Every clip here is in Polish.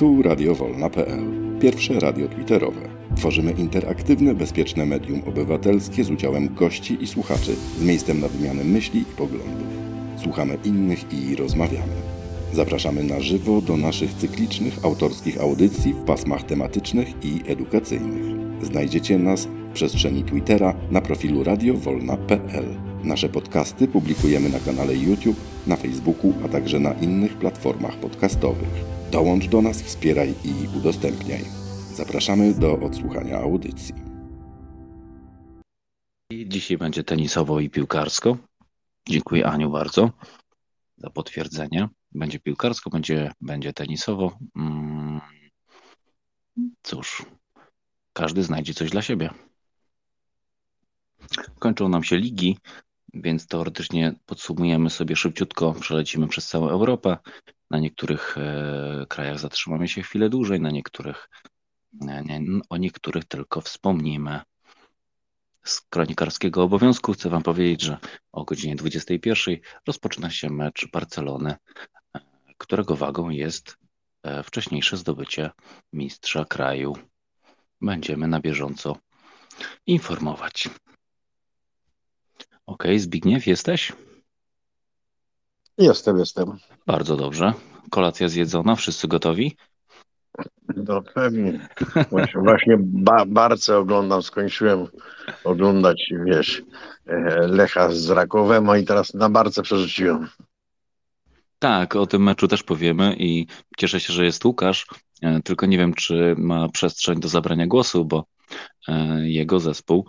Tu radiowolna.pl, pierwsze radio twitterowe. Tworzymy interaktywne, bezpieczne medium obywatelskie z udziałem gości i słuchaczy, z miejscem na wymianę myśli i poglądów. Słuchamy innych i rozmawiamy. Zapraszamy na żywo do naszych cyklicznych autorskich audycji w pasmach tematycznych i edukacyjnych. Znajdziecie nas w przestrzeni Twittera na profilu radiowolna.pl. Nasze podcasty publikujemy na kanale YouTube, na Facebooku, a także na innych platformach podcastowych. Dołącz do nas, wspieraj i udostępniaj. Zapraszamy do odsłuchania audycji. Dzisiaj będzie tenisowo i piłkarsko. Dziękuję Aniu bardzo za potwierdzenie. Będzie piłkarsko, będzie, będzie tenisowo. Mm, cóż, każdy znajdzie coś dla siebie. Kończą nam się ligi, więc teoretycznie podsumujemy sobie szybciutko, przelecimy przez całą Europę. Na niektórych e, krajach zatrzymamy się chwilę dłużej, na niektórych nie, nie, o niektórych tylko wspomnimy. Z kronikarskiego obowiązku chcę Wam powiedzieć, że o godzinie 21 rozpoczyna się mecz Barcelony, e, którego wagą jest e, wcześniejsze zdobycie mistrza kraju. Będziemy na bieżąco informować. Ok, Zbigniew, jesteś? Jestem, jestem. Bardzo dobrze. Kolacja zjedzona, wszyscy gotowi? No pewnie. Właśnie, właśnie ba barce oglądam, skończyłem oglądać, wiesz, e, Lecha z Rakowem, a i teraz na barce przerzuciłem. Tak, o tym meczu też powiemy i cieszę się, że jest Łukasz, e, tylko nie wiem, czy ma przestrzeń do zabrania głosu, bo e, jego zespół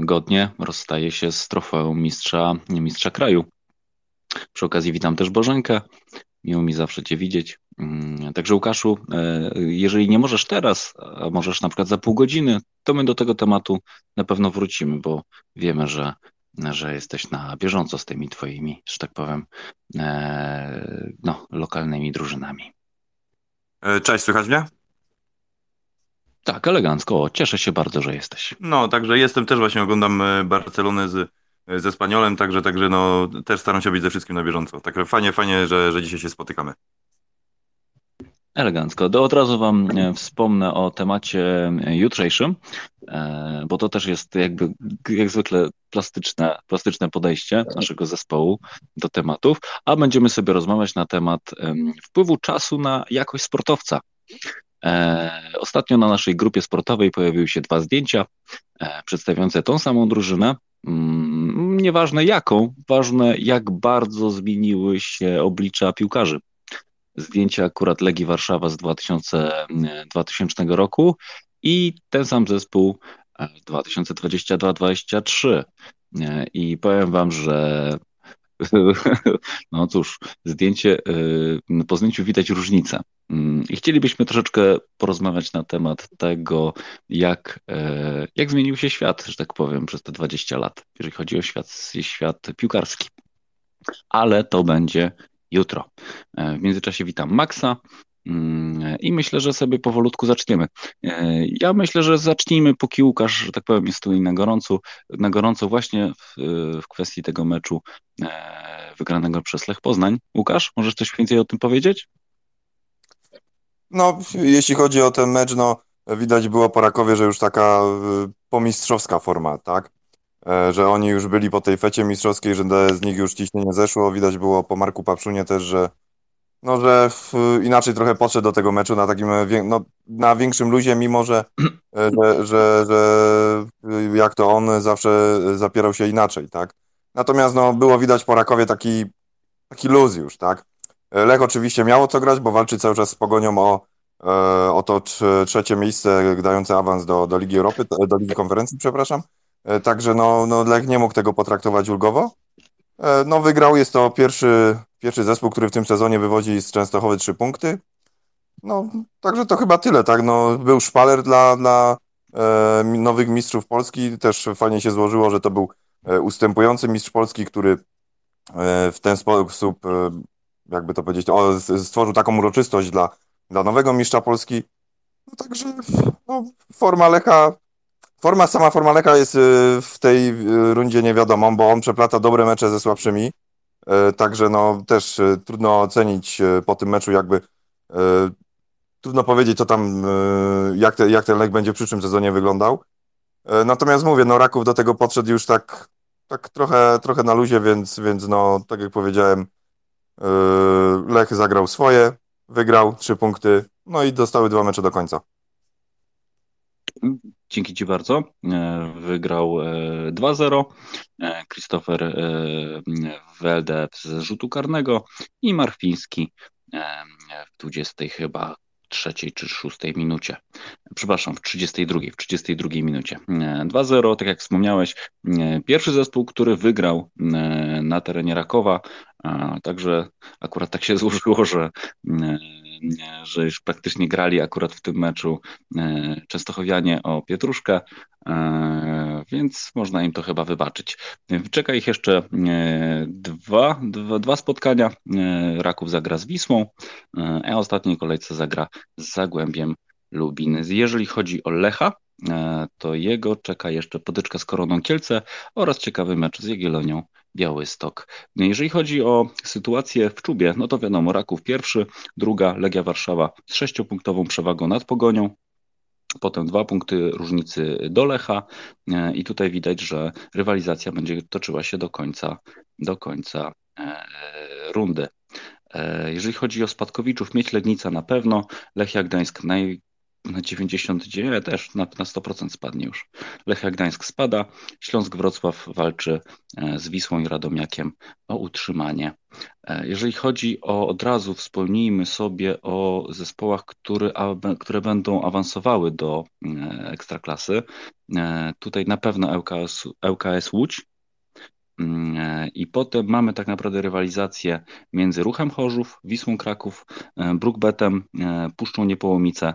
godnie rozstaje się z trofeum mistrza, mistrza kraju. Przy okazji witam też Bożenkę. Miło mi zawsze Cię widzieć. Mm, także Łukaszu, e, jeżeli nie możesz teraz, a możesz na przykład za pół godziny, to my do tego tematu na pewno wrócimy, bo wiemy, że, że jesteś na bieżąco z tymi Twoimi, że tak powiem, e, no, lokalnymi drużynami. E, cześć, słychać mnie? Tak, elegancko. Cieszę się bardzo, że jesteś. No, także jestem też właśnie, oglądam Barcelonę z ze Spaniolem, także, także no, też staram się być ze wszystkim na bieżąco. Także fajnie, fajnie, że, że dzisiaj się spotykamy. Elegancko. To od razu Wam e, wspomnę o temacie e, jutrzejszym, e, bo to też jest jakby jak zwykle plastyczne, plastyczne podejście naszego zespołu do tematów, a będziemy sobie rozmawiać na temat wpływu czasu na jakość sportowca. Ostatnio na naszej grupie sportowej pojawiły się dwa zdjęcia przedstawiające tą samą drużynę, Mm, nieważne jaką, ważne jak bardzo zmieniły się oblicza piłkarzy. Zdjęcia akurat Legii Warszawa z 2000, 2000 roku i ten sam zespół 2022-2023. E, I powiem wam, że no cóż, zdjęcie, po zdjęciu widać różnicę. Mm, I chcielibyśmy troszeczkę porozmawiać na temat tego, jak, e, jak zmienił się świat, że tak powiem, przez te 20 lat, jeżeli chodzi o świat, świat piłkarski. Ale to będzie jutro. E, w międzyczasie witam Maxa. Mm, I myślę, że sobie powolutku zaczniemy. E, ja myślę, że zacznijmy, póki Łukasz, że tak powiem, jest tu na gorąco, na gorąco właśnie w, w kwestii tego meczu wygranego przez Lech Poznań. Łukasz, możesz coś więcej o tym powiedzieć? No, jeśli chodzi o ten mecz, no widać było po Rakowie, że już taka y, pomistrzowska forma, tak? E, że oni już byli po tej fecie mistrzowskiej, że z nich już ciśnienie zeszło. Widać było po Marku Papszunie też, że no, że inaczej trochę podszedł do tego meczu na takim, no, na większym luzie, mimo że, e, że, że, że jak to on zawsze zapierał się inaczej, tak? Natomiast no, było widać po Rakowie taki, taki luz już, tak? Lech oczywiście miało co grać, bo walczy cały czas z Pogonią o, e, o to trzecie miejsce dające awans do, do Ligi Europy, do Ligi Konferencji, przepraszam. E, także no, no Lech nie mógł tego potraktować ulgowo. E, no wygrał, jest to pierwszy, pierwszy zespół, który w tym sezonie wywodzi z Częstochowy trzy punkty. No, także to chyba tyle, tak? No, był szpaler dla, dla nowych mistrzów Polski. Też fajnie się złożyło, że to był ustępujący mistrz Polski, który w ten sposób jakby to powiedzieć, o, stworzył taką uroczystość dla, dla nowego mistrza Polski. No także no, forma Lecha, forma, sama forma Lecha jest y, w tej y, rundzie niewiadomą, bo on przeplata dobre mecze ze słabszymi. Y, także no też trudno ocenić po tym meczu jakby trudno powiedzieć, co tam, jak, te, jak ten Lech będzie w przyszłym sezonie wyglądał. Natomiast mówię, no Raków do tego podszedł już tak, tak trochę, trochę na luzie, więc, więc no, tak jak powiedziałem, Lech zagrał swoje, wygrał trzy punkty, no i dostały dwa mecze do końca. Dzięki Ci bardzo. E, wygrał 2-0 e, e, Christopher Welde z rzutu karnego i Marfiński w 20 chyba trzeciej czy szóstej minucie. Przepraszam, w 32, w 32 minucie. 2-0, tak jak wspomniałeś, pierwszy zespół, który wygrał na terenie Rakowa, także akurat tak się złożyło, że że już praktycznie grali akurat w tym meczu e, Częstochowianie o Pietruszkę, e, więc można im to chyba wybaczyć. Czeka ich jeszcze e, dwa, dwa, dwa spotkania. Raków zagra z Wisłą, a ostatniej kolejce zagra z Zagłębiem Lubin. Jeżeli chodzi o Lecha, to jego czeka jeszcze potyczka z Koroną Kielce oraz ciekawy mecz z Jagiellonią Białystok. Jeżeli chodzi o sytuację w czubie, no to wiadomo, Raków pierwszy, druga Legia Warszawa z sześciopunktową przewagą nad Pogonią, potem dwa punkty różnicy do Lecha e, i tutaj widać, że rywalizacja będzie toczyła się do końca, do końca e, rundy. E, jeżeli chodzi o spadkowiczów, Mieć Legnica na pewno, Lechia Gdańsk naj, na 99 też na, na 100% spadnie już. Lechia Gdańsk spada, Śląsk Wrocław walczy e, z Wisłą i Radomiakiem o utrzymanie. E, jeżeli chodzi o od razu wspomnijmy sobie o zespołach, które, które będą awansowały do e, ekstraklasy. Tutaj na pewno ŁKS, ŁKS Łódź, mm, i potem mamy tak naprawdę rywalizację między Ruchem Chorzów, Wisłą Kraków, Brookbetem, Puszczą Niepołomice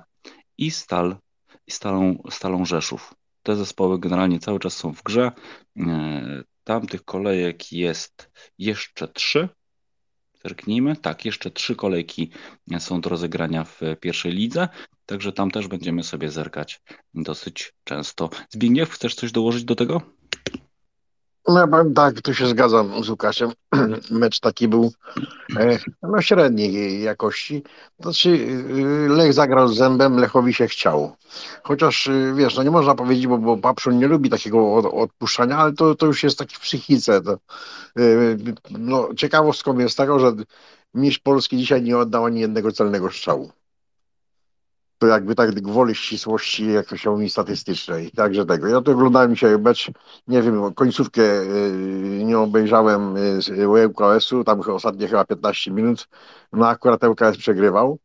i Stal, i Stalą, Stalą Rzeszów. Te zespoły generalnie cały czas są w grze. E, tamtych kolejek jest jeszcze trzy. Zerknijmy. Tak, jeszcze trzy kolejki są do rozegrania w pierwszej lidze, także tam też będziemy sobie zerkać dosyć często. Zbigniew, chcesz coś dołożyć do tego? No tak, tu się zgadzam z Łukaszem. Mecz taki był e, no, średniej jakości. Znaczy y, Lech zagrał z zębem, Lechowi się chciało. Chociaż y, wiesz, no nie można powiedzieć, bo, bo Papszun nie lubi takiego odpuszczania, ale to, to już jest taki w psychice. To, no, ciekawostką jest tego, że mistrz Polski dzisiaj nie oddał ani jednego celnego strzału jakby tak gwoli ścisłości jakościowej statystycznej. Także tego. Ja to oglądałem dzisiaj mecz, nie wiem, końcówkę y, nie obejrzałem y, z ŁKS-u, tam ostatnie chyba 15 minut, no akurat ŁKS przegrywał.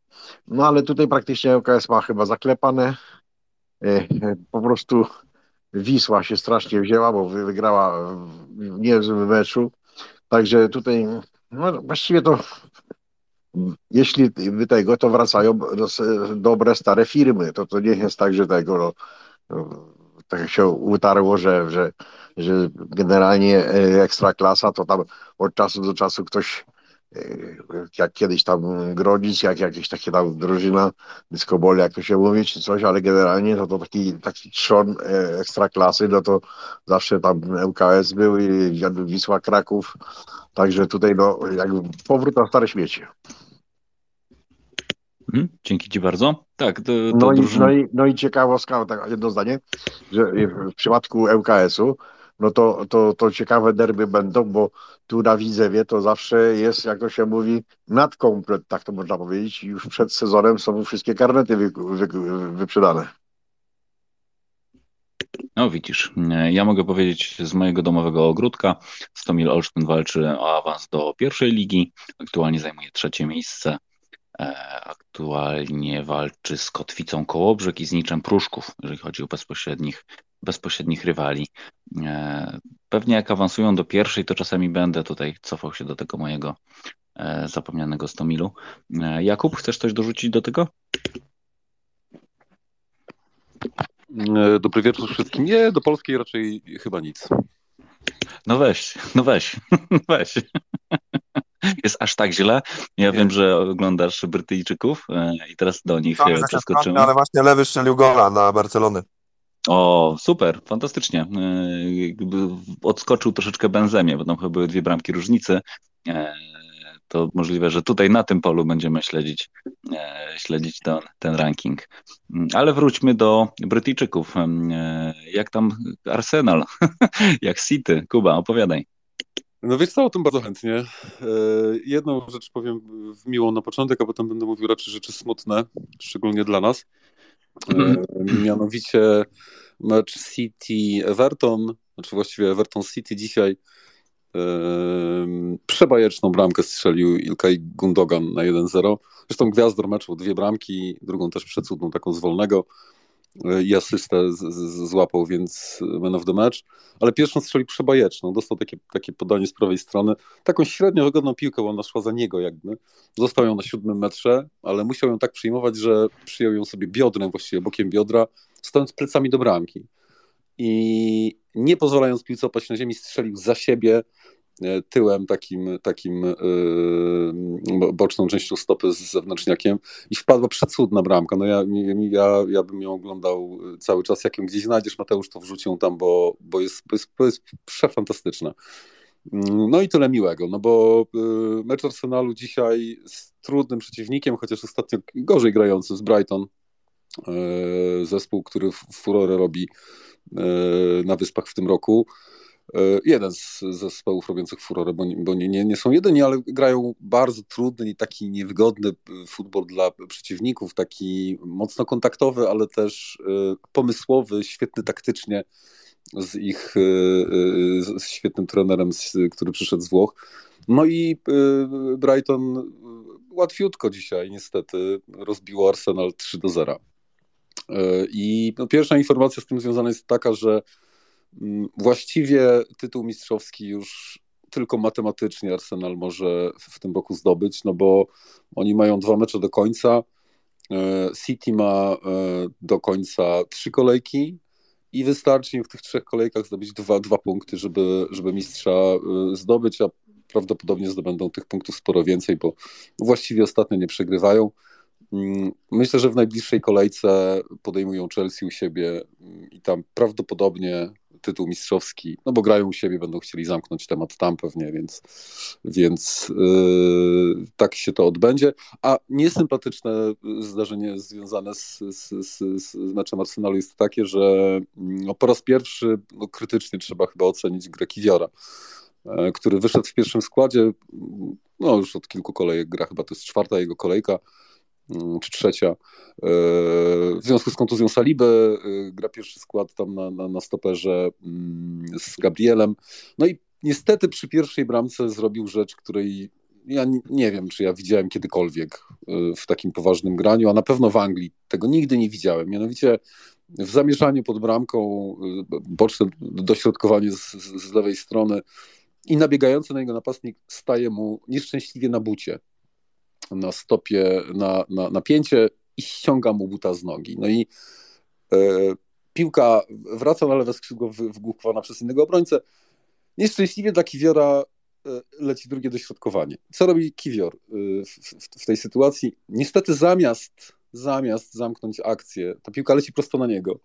No ale tutaj praktycznie ŁKS ma chyba zaklepane. Y, po prostu Wisła się strasznie wzięła, bo wygrała w niezłym meczu. Także tutaj no, właściwie to jeśli wy tego, to wracają dobre, stare firmy. To, to nie jest tak, że tego no, tak się utarło, że, że, że generalnie e, ekstraklasa to tam od czasu do czasu ktoś e, jak kiedyś tam Grodzic, jak jakieś takie tam drużyna dyskoboli, jak to się mówi, czy coś, ale generalnie to, to taki, taki trzon e, ekstraklasy, no to zawsze tam ŁKS był i Wisła Kraków, także tutaj no jakby powrót na stare śmiecie. Mhm, dzięki Ci bardzo. Tak, to, to no, drużyna... i, no, i, no i ciekawostka, tak jedno zdanie, że w przypadku ŁKS-u, no to, to, to ciekawe derby będą, bo tu na Widzewie to zawsze jest, jak to się mówi, nadkomplet, tak to można powiedzieć. Już przed sezonem są wszystkie karnety wy, wy, wyprzedane. No widzisz, ja mogę powiedzieć z mojego domowego ogródka, Stomil Olsztyn walczy o awans do pierwszej ligi, aktualnie zajmuje trzecie miejsce aktualnie walczy z Kotwicą Kołobrzeg i z Niczem Pruszków, jeżeli chodzi o bezpośrednich, bezpośrednich rywali. E, pewnie jak awansują do pierwszej, to czasami będę tutaj cofał się do tego mojego e, zapomnianego Stomilu. Jakub, chcesz coś dorzucić do tego? Dobry wieczór wszystkim. Nie, do polskiej raczej chyba nic. No weź, no weź, weź. Jest aż tak źle. Ja wiem, że oglądasz Brytyjczyków e, i teraz do nich tak, przeskoczymy. Ale właśnie lewy strzelił gola na Barcelony. O, super, fantastycznie. E, odskoczył troszeczkę Benzemie, bo tam chyba były dwie bramki różnicy. To możliwe, że tutaj na tym polu będziemy śledzić śledzić ten, ten ranking. Mm, ale wróćmy do Brytyjczyków. Jak tam Arsenal? Jak City? Kuba, opowiadaj. No wiesz co, o tym bardzo chętnie. E, jedną rzecz powiem miłą na początek, a potem będę mówił raczej rzeczy smutne, szczególnie dla nas. Mm. Mianowicie mecz City-Everton, znaczy właściwie Everton City dzisiaj przebajeczną bramkę strzelił Ilkay Gundogan na 1-0. Zresztą gwiazdor meczu, dwie bramki, drugą też przecudną, taką z wolnego i asystę z, z, złapał, więc man of the match, ale pierwszą strzeli przebajeczną, dostał takie, takie podanie z prawej strony, taką średnio wygodną piłkę, bo ona szła za niego jakby, został ją na siódmym metrze, ale musiał ją tak przyjmować, że przyjął ją sobie biodrem, właściwie bokiem biodra, stojąc plecami do bramki. I nie pozwalając piłce opaść na ziemi, strzelił za siebie tyłem takim, takim yy, boczną częścią stopy z zewnętrzniakiem i wpadła przecudna bramka. No ja, ja, ja bym ją oglądał cały czas. Jak ją gdzieś znajdziesz, Mateusz, to wrzucił tam, bo, bo jest, jest, jest przefantastyczna. Mm, no i tyle miłego, no bo mecz Arsenalu dzisiaj z trudnym przeciwnikiem, chociaż ostatnio gorzej grający z Brighton, zespół, który furorę robi E, na Wyspach w tym roku. E, jeden z zespołów robiących furorę, bo, bo nie, nie, są jedyni, ale grają bardzo trudny i taki niewygodny futbol dla przeciwników, taki mocno kontaktowy, ale też e, pomysłowy, świetny taktycznie z ich z świetnym trenerem, który przyszedł z Włoch. No i Brighton łatwiutko dzisiaj niestety rozbiło Arsenal 3 do 0. I no, pierwsza informacja z tym związana jest taka, że właściwie tytuł mistrzowski już tylko matematycznie Arsenal może w tym roku zdobyć, no bo oni mają dwa mecze do końca. E, City ma e, do końca trzy kolejki i wystarczy im w tych trzech kolejkach zdobyć dwa, dwa punkty, żeby, żeby mistrza e, zdobyć, a prawdopodobnie zdobędą tych punktów sporo więcej, bo właściwie ostatnio nie przegrywają. Mm, myślę, że w najbliższej kolejce podejmują Chelsea u siebie mm, i tam prawdopodobnie tytuł mistrzowski, no bo grają u siebie, będą chcieli zamknąć temat tam pewnie, więc, więc yy, tak się to odbędzie. A niesympatyczne zdarzenie związane z, z, z, z meczem Arsenalu jest takie, że no, po raz pierwszy no, krytycznie trzeba chyba ocenić grę Kiwiora e, który wyszedł w pierwszym składzie, no już od kilku kolejek gra, chyba to jest czwarta jego kolejka, Mm, czy trzecia. E, w związku z kontuzją Saliby e, gra pierwszy skład tam na, na, na stoperze mm, z Gabrielem. No i niestety przy pierwszej bramce zrobił rzecz, której ja nie wiem, czy ja widziałem kiedykolwiek e, w takim poważnym graniu, a na pewno w Anglii tego nigdy nie widziałem. Mianowicie w zamieszaniu pod bramką, boczne dośrodkowanie z, z lewej strony i nabiegający na jego napastnik staje mu nieszczęśliwie na bucie na stopie, na, na, i ściąga mu buta z nogi. No i e, piłka wraca na lewe skrzydło wygłuchowana przez innego obrońcę. Nieszczęśliwie dla Kiwiora e, leci drugie dośrodkowanie. Co robi Kiwior e, w, w, w, tej sytuacji? Niestety zamiast, zamiast zamknąć akcję, ta piłka leci prosto na niego.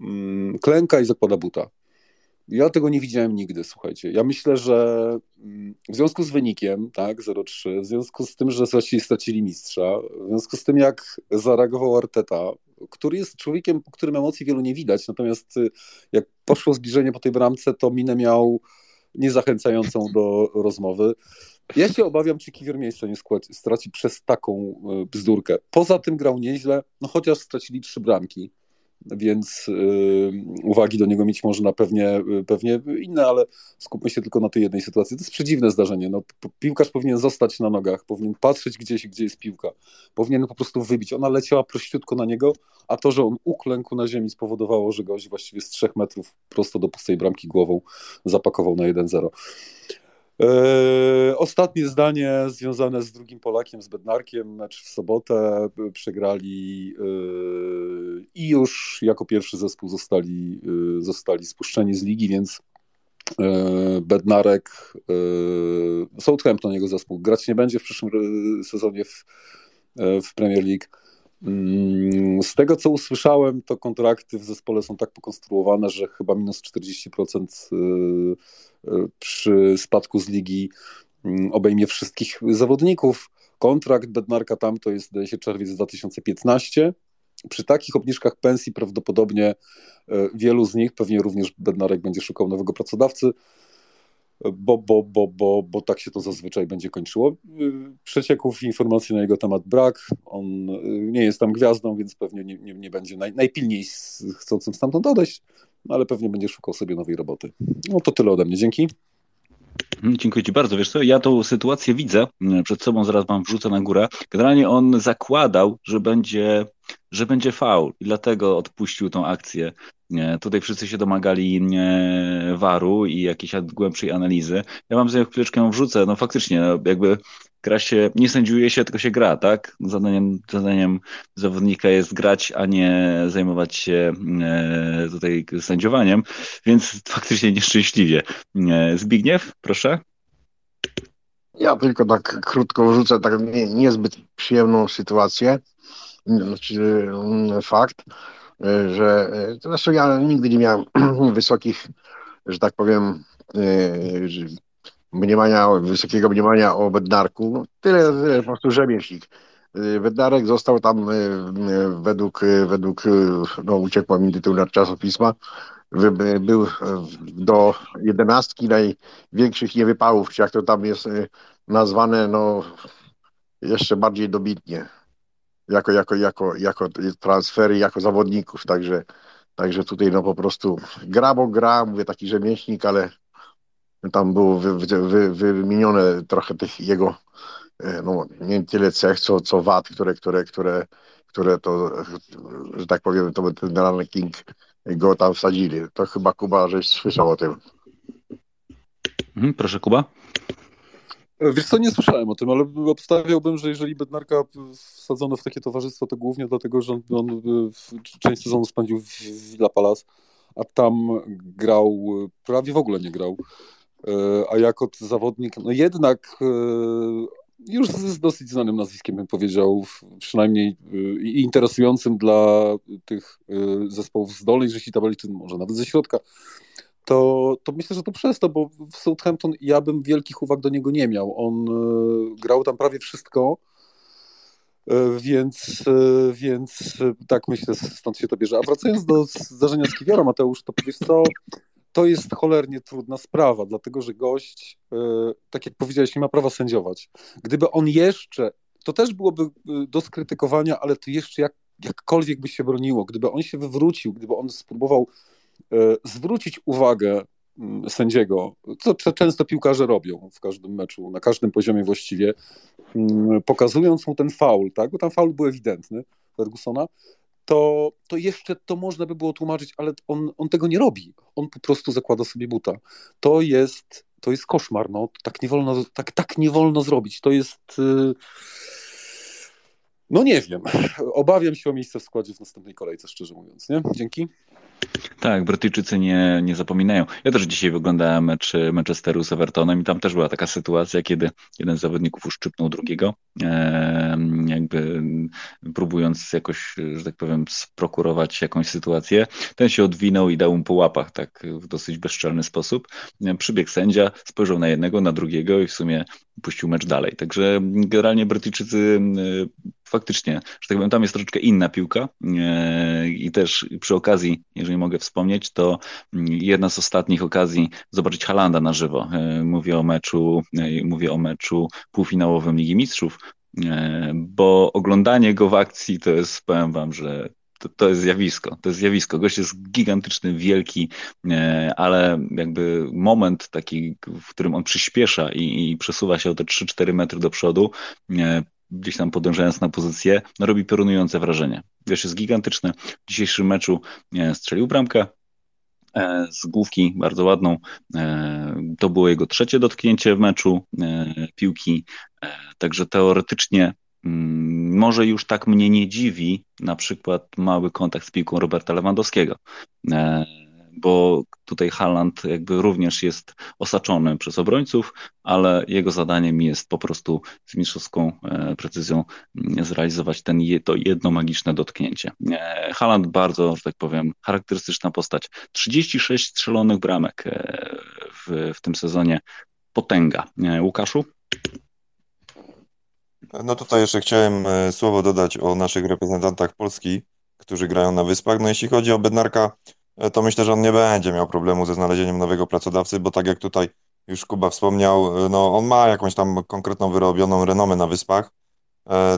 Mm, klęka i zakłada buta. Ja tego nie widziałem nigdy, słuchajcie. Ja myślę, że mm, w związku z wynikiem, tak, 0-3, w związku z tym, że stracili mistrza, w związku z tym, jak zareagował Arteta, który jest człowiekiem, po którym emocji wielu nie widać, natomiast y, jak poszło zbliżenie po tej bramce, to minę miał niezachęcającą do rozmowy. Ja się obawiam, czy Kiwior miejsca nie straci przez taką y, bzdurkę. Poza tym grał nieźle, no chociaż stracili trzy bramki więc y, uwagi do niego mieć można pewnie, pewnie inne, ale skupmy się tylko na tej jednej sytuacji. To jest przedziwne zdarzenie. No, piłkarz powinien zostać na nogach, powinien patrzeć gdzieś, gdzie jest piłka, powinien po prostu wybić. Ona leciała prościutko na niego, a to, że on uklękł na ziemi spowodowało, że gość właściwie z trzech metrów prosto do pustej bramki głową zapakował na 1-0. E, ostatnie zdanie związane z drugim Polakiem, z Bednarkiem. Mecz w sobotę przegrali e, i już jako pierwszy zespół zostali, e, zostali spuszczeni z ligi, więc Bednarek, Southampton jego zespół, grać nie będzie w przyszłym sezonie w, w Premier League. Mm, z tego co usłyszałem, to kontrakty w zespole są tak pokonstruowane, że chyba minus 40% y, y, przy spadku z ligi mm, obejmie wszystkich zawodników. Kontrakt Bednarka tam to jest, zdaje się, czerwiec 2015. Przy takich obniżkach pensji prawdopodobnie e, wielu z nich, pewnie również Bednarek będzie szukał nowego pracodawcy, bo, bo, bo, bo, bo tak się to zazwyczaj będzie kończyło. Przecieków informacji na jego temat brak. On nie jest tam gwiazdą, więc pewnie nie, nie, nie będzie naj, najpilniej chcącym stamtąd odejść, ale pewnie będzie szukał sobie nowej roboty. No to tyle ode mnie. Dzięki. Dziękuję Ci bardzo. Wiesz co, ja tą sytuację widzę przed sobą, zaraz Wam wrzucę na górę. Generalnie on zakładał, że będzie, że będzie faul i dlatego odpuścił tą akcję. Tutaj wszyscy się domagali waru i jakiejś głębszej analizy. Ja mam sobie chwileczkę ją wrzucę. No faktycznie, no, jakby gra się, nie sędziuje się, tylko się gra, tak? Zadaniem, zadaniem zawodnika jest grać, a nie zajmować się tutaj sędziowaniem, więc faktycznie nieszczęśliwie. Zbigniew, proszę. Ja tylko tak krótko wrzucę tak nie, niezbyt przyjemną sytuację, znaczy mm, fakt, e, że zresztą ja nigdy nie miałem wysokich, że tak powiem, mniemania, wysokiego mniemania o Bednarku. Tyle, tyle po prostu rzemieślnik. Bednarek został tam według, według no uciekła mi tytuł na czasopisma, był do jedenastki największych niewypałów, czy jak to tam jest nazwane, no jeszcze bardziej dobitnie, jako, jako, jako, jako transfery, jako zawodników, także, także tutaj no po prostu gra, bo gra, mówię taki rzemieślnik, ale tam było wy, wy, wymienione trochę tych jego, e, no nie tyle cech, co, co wad, które, które, które, które to, że tak powiem, to ten ranking go tam wsadzili. To chyba Kuba, żeś słyszał o tym. Mhm, proszę Kuba. Wiesz co, nie słyszałem o tym, ale obstawiałbym, że jeżeli Bednarka wsadzono w takie towarzystwo, to głównie dlatego, że on, on część sezonu spędził w Villa Palace, a tam grał, prawie w ogóle nie grał. E, a jako zawodnik, no jednak e, już z dosyć znanym nazwiskiem, bym powiedział, przynajmniej interesującym dla tych zespołów z dolnej części tabeli, czy może nawet ze środka, to, to myślę, że to przez to, bo w Southampton ja bym wielkich uwag do niego nie miał. On grał tam prawie wszystko, więc, więc tak myślę, stąd się to bierze. A wracając do zdarzenia z Kiwiora, Mateusz, to powiesz co, to jest cholernie trudna sprawa, dlatego że gość, e, tak jak powiedziałeś, nie ma prawa sędziować. Gdyby on jeszcze, to też byłoby e, do skrytykowania, ale to jeszcze jak, jakkolwiek by się broniło, gdyby on się wywrócił, gdyby on spróbował e, zwrócić uwagę mm, sędziego, co często piłkarze robią w każdym meczu, na każdym poziomie właściwie, mm, pokazując mu ten faul, tak? bo tam faul był ewidentny Fergusona, to, to jeszcze to można by było tłumaczyć, ale on, on tego nie robi. On po prostu zakłada sobie buta. To jest, to jest koszmar. No. Tak, nie wolno, tak, tak nie wolno zrobić. To jest. Yy... No nie wiem. Obawiam się o miejsce w składzie w następnej kolejce, szczerze mówiąc. Nie? Dzięki. Tak, Brytyjczycy nie, nie zapominają. Ja też dzisiaj wyglądałem mecz Manchesteru z Evertonem i tam też była taka sytuacja, kiedy jeden z zawodników uszczypnął drugiego, jakby próbując jakoś, że tak powiem, sprokurować jakąś sytuację. Ten się odwinął i dał mu po łapach, tak w dosyć bezczelny sposób. Przybiegł sędzia, spojrzał na jednego, na drugiego i w sumie puścił mecz dalej. Także generalnie Brytyjczycy faktycznie, że tak powiem, tam jest troszeczkę inna piłka e, i też przy okazji, jeżeli mogę wspomnieć, to jedna z ostatnich okazji zobaczyć Halanda na żywo. E, mówię o meczu, mówię o meczu półfinałowym Ligi Mistrzów, bo oglądanie go w akcji to jest, powiem wam, że to, to jest zjawisko. To jest zjawisko. Gość jest gigantyczny, wielki, e, ale jakby moment taki, w którym on przyspiesza i, i przesuwa się o te 3-4 metry do przodu, e, gdzieś tam podążając na pozycję, no robi piorunujące wrażenie. Wiesz, jest gigantyczny. W dzisiejszym meczu e, strzelił bramkę, z główki, bardzo ładną. To było jego trzecie dotknięcie w meczu piłki, także teoretycznie Mm, może już tak mnie nie dziwi na przykład mały kontakt z piłką Roberta Lewandowskiego, e, bo tutaj Haaland jakby również jest osaczony przez obrońców, ale jego zadaniem jest po prostu z mistrzowską e, precyzją mm, zrealizować ten, to jedno magiczne dotknięcie. E, Haaland bardzo, że tak powiem, charakterystyczna postać. 36 strzelonych bramek w, w tym sezonie. Potęga. Łukaszu? No tutaj jeszcze chciałem e, słowo dodać o naszych reprezentantach Polski, którzy grają na Wyspach. No jeśli chodzi o Bednarka, e, to myślę, że on nie będzie miał problemu ze znalezieniem nowego pracodawcy, bo tak jak tutaj już Kuba wspomniał, e, no on ma jakąś tam konkretną wyrobioną renomę na Wyspach.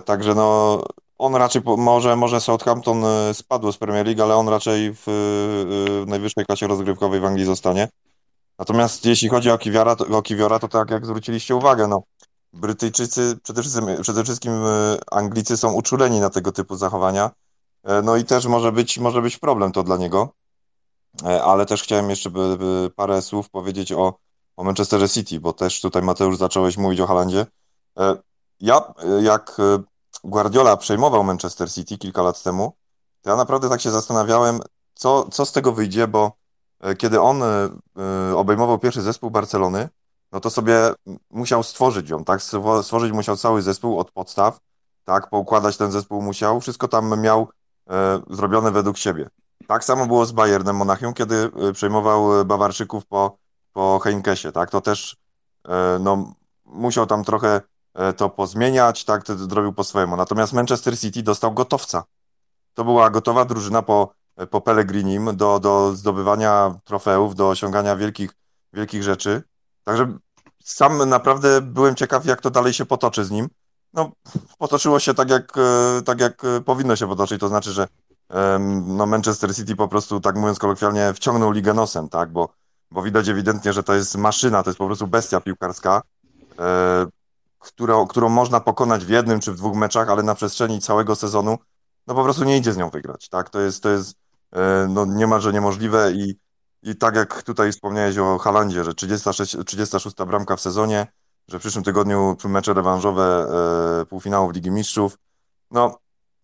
Także no on raczej może, może Southampton spadło z Premier League, ale on raczej w, w najwyższej klasie rozgrywkowej w Anglii zostanie. Natomiast jeśli chodzi o Kiwiora, to, o Kiwiora, to tak jak zwróciliście uwagę, no Brytyjczycy, przede wszystkim, przede wszystkim e, Anglicy są uczuleni na tego typu zachowania. E, no i też może być, może być problem to dla niego. E, ale też chciałem jeszcze parę słów powiedzieć o, o City, bo też tutaj Mateusz zacząłeś mówić o Halandzie. Ja, jak Guardiola przejmował Manchester City kilka lat temu, to ja naprawdę tak się zastanawiałem, co, co z tego wyjdzie, bo kiedy on obejmował pierwszy zespół Barcelony, no to sobie musiał stworzyć ją, tak? Stworzyć musiał cały zespół od podstaw, tak? Poukładać ten zespół musiał, wszystko tam miał e, zrobione według siebie. Tak samo było z Bayernem Monachium, kiedy e, przejmował Bawarczyków po, po Heinkesie, tak? To też e, no, musiał tam trochę to pozmieniać, tak? To zrobił po swojemu. Natomiast Manchester City dostał gotowca. To była gotowa drużyna po, po Pellegrinim do, do zdobywania trofeów, do osiągania wielkich, wielkich rzeczy. Także sam naprawdę byłem ciekaw, jak to dalej się potoczy z nim. No, potoczyło się tak jak, tak, jak powinno się potoczyć, to znaczy, że no Manchester City po prostu, tak mówiąc kolokwialnie, wciągnął ligę nosem, tak, bo, bo widać ewidentnie, że to jest maszyna, to jest po prostu bestia piłkarska, e, którą, którą można pokonać w jednym czy w dwóch meczach, ale na przestrzeni całego sezonu, no po prostu nie idzie z nią wygrać, tak, to jest, to jest e, no, niemalże niemożliwe i i tak jak tutaj wspomniałeś o Halandzie, że 36, 36 bramka w sezonie, że w przyszłym tygodniu mecze rewanżowe e, półfinałów Ligi Mistrzów. No,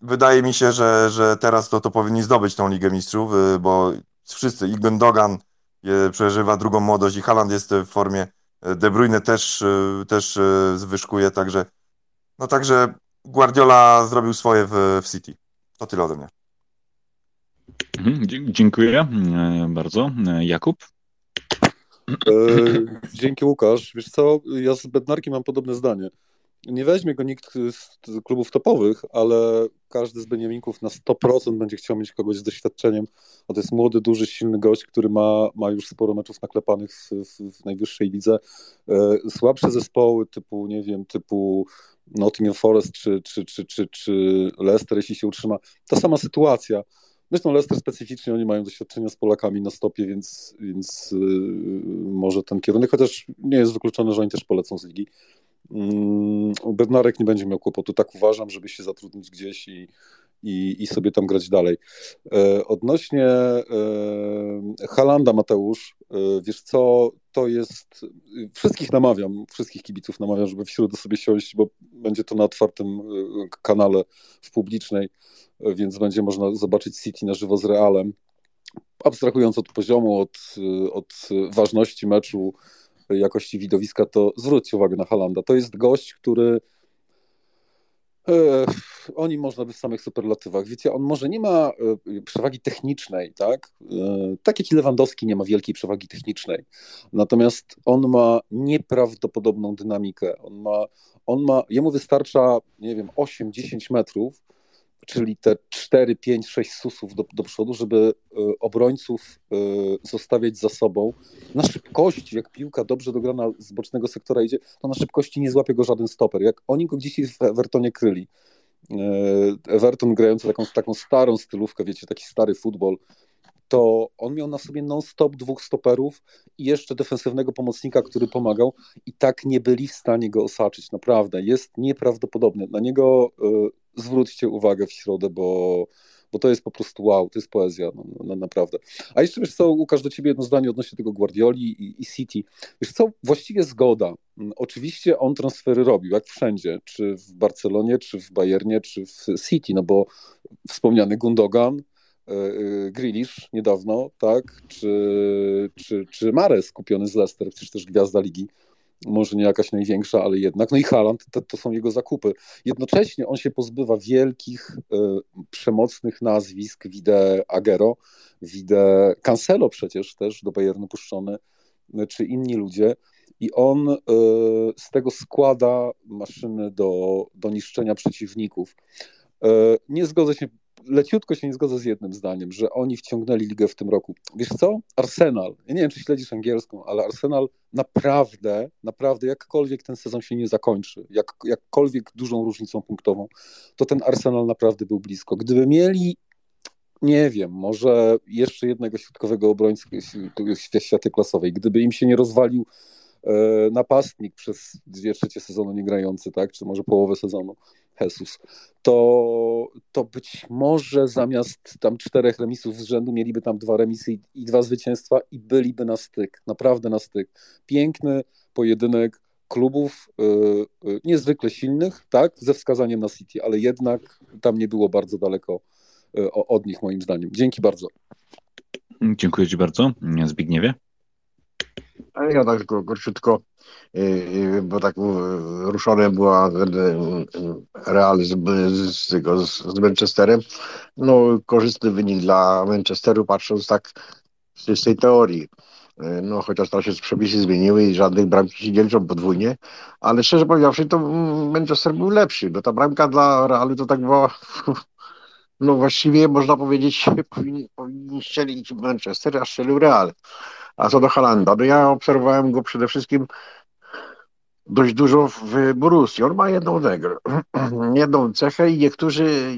wydaje mi się, że, że teraz to, to powinni zdobyć tą Ligę Mistrzów, e, bo wszyscy, i Dogan e, przeżywa drugą młodość i Haland jest w formie, e, De Bruyne też, też zwyżkuje, także no także Guardiola zrobił swoje w, w City. To tyle ode mnie. Mhm, dziękuję e, bardzo. E, Jakub? E, dzięki Łukasz. Wiesz co, ja z Bednarkiem mam podobne zdanie. Nie weźmie go nikt z klubów topowych, ale każdy z Beniaminków na 100% będzie chciał mieć kogoś z doświadczeniem. A to jest młody, duży, silny gość, który ma, ma już sporo meczów naklepanych w, w, w najwyższej lidze. Słabsze zespoły typu, nie wiem, typu Nottingham Forest czy, czy, czy, czy, czy Leicester, jeśli się utrzyma, ta sama sytuacja Zresztą Leicester specyficznie, oni mają doświadczenia z Polakami na stopie, więc, więc yy, może ten kierunek, chociaż nie jest wykluczone, że oni też polecą z ligi. Yy, Bednarek nie będzie miał kłopotu, tak uważam, żeby się zatrudnić gdzieś i, i, i sobie tam grać dalej. Yy, odnośnie yy, Halanda, Mateusz, yy, wiesz co, to jest, wszystkich namawiam, wszystkich kibiców namawiam, żeby w środę sobie siąść, bo będzie to na otwartym kanale w publicznej więc będzie można zobaczyć City na żywo z Realem. Abstrahując od poziomu, od, od ważności meczu, jakości widowiska, to zwróćcie uwagę na Halanda. To jest gość, który e, oni można by w samych superlatywach. Wiecie, on może nie ma e, przewagi technicznej, tak? E, tak jak i Lewandowski nie ma wielkiej przewagi technicznej. Natomiast on ma nieprawdopodobną dynamikę. On ma, on ma jemu wystarcza, nie wiem, 8-10 metrów, czyli te 4, 5, 6 susów do, do przodu, żeby e, obrońców e, zostawiać za sobą. Na szybkości, jak piłka dobrze dograna z bocznego sektora idzie, to na szybkości nie złapie go żaden stoper. Jak oni go gdzieś w Evertonie kryli, e, Everton grający taką, taką starą stylówkę, wiecie, taki stary futbol, to on miał na sobie non-stop dwóch stoperów i jeszcze defensywnego pomocnika, który pomagał i tak nie byli w stanie go osaczyć, naprawdę. Jest nieprawdopodobny. Na niego zwróćcie uwagę w środę, bo, bo to jest po prostu wow, to jest poezja, no, no, naprawdę. A jeszcze wiesz co, Łukasz, do ciebie jedno zdanie odnośnie tego Guardioli i, i City. Wiesz co, właściwie zgoda. Mm, oczywiście on transfery robił, jak wszędzie, czy w Barcelonie, czy w Bayernie, czy w City, no bo wspomniany Gundogan, E, e, Grealish niedawno, tak, czy, czy, czy Mares kupiony z Leicester, przecież też gwiazda ligi, może nie jakaś największa, ale jednak, no i Haaland, to, to są jego zakupy. Jednocześnie on się pozbywa wielkich, y, przemocnych nazwisk, widzę Agero, widzę Cancelo przecież też do Bayernu puszczony, czy inni ludzie i on y, z tego składa maszyny do, do niszczenia przeciwników. Nie zgodzę się, leciutko się nie zgodzę z jednym zdaniem, że oni wciągnęli ligę w tym roku. Wiesz co? Arsenal, ja nie wiem, czy śledzisz angielską, ale Arsenal naprawdę, naprawdę, jakkolwiek ten sezon się nie zakończy, jak, jakkolwiek dużą różnicą punktową, to ten Arsenal naprawdę był blisko. Gdyby mieli nie wiem, może jeszcze jednego środkowego obrońcę światy klasowej. Gdyby im się nie rozwalił napastnik przez dwie trzecie sezonu nie grający, tak, czy może połowę sezonu, Jesus, to, to być może zamiast tam czterech remisów z rzędu mieliby tam dwa remisy i, i dwa zwycięstwa i byliby na styk, naprawdę na styk. Piękny pojedynek klubów y, y, niezwykle silnych, tak, ze wskazaniem na City, ale jednak tam nie było bardzo daleko od nich, moim zdaniem. Dzięki bardzo. Dziękuję Ci bardzo. Zbigniewie? Ja tak tylko króciutko, y, y, bo tak ruszony była Real z, z, z, z Manchesterem. No, korzystny wynik dla Manchesteru, patrząc tak z tej teorii. No, chociaż teraz się przepisy zmieniły i żadnych bramki się nie liczą podwójnie, ale szczerze powiedziawszy, to Manchester był lepszy. No ta bramka dla Realu to tak była no właściwie można powiedzieć, powinni, powinni strzelić Manchester, a strzelił Real. A co do Halanda, no ja obserwowałem go przede wszystkim dość dużo w Borussii. On ma jedną cechę, jedną cechę i niektórzy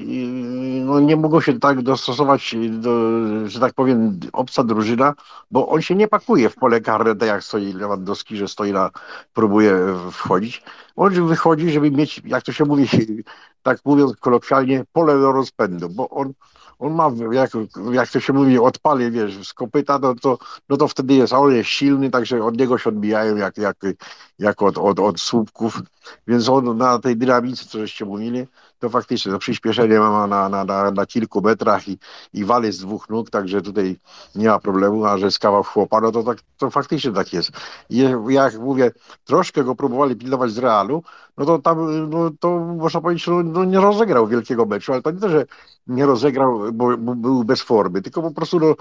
no, nie mogą się tak dostosować, do, że tak powiem, obca drużyna, bo on się nie pakuje w pole karne, tak jak stoi Lewandowski, że stoi na, próbuje wchodzić. On wychodzi, żeby mieć, jak to się mówi, tak mówiąc kolokwialnie, pole do rozpędu, bo on on ma, jak, jak to się mówi, odpali, wiesz, z kopyta, no to, no to wtedy jest, a on jest silny, także od niego się odbijają jak, jak, jak od, od, od słupków, więc on na tej dynamice, co żeście mówili, to faktycznie to przyspieszenie ma na, na, na, na kilku metrach i, i wali z dwóch nóg, także tutaj nie ma problemu, a że skawał chłopa, no to, tak, to faktycznie tak jest. I jak mówię, troszkę go próbowali pilnować z Realu, no to tam, no to można powiedzieć, no, no nie rozegrał wielkiego meczu, ale to nie to, że nie rozegrał, bo, bo był bez formy, tylko po prostu no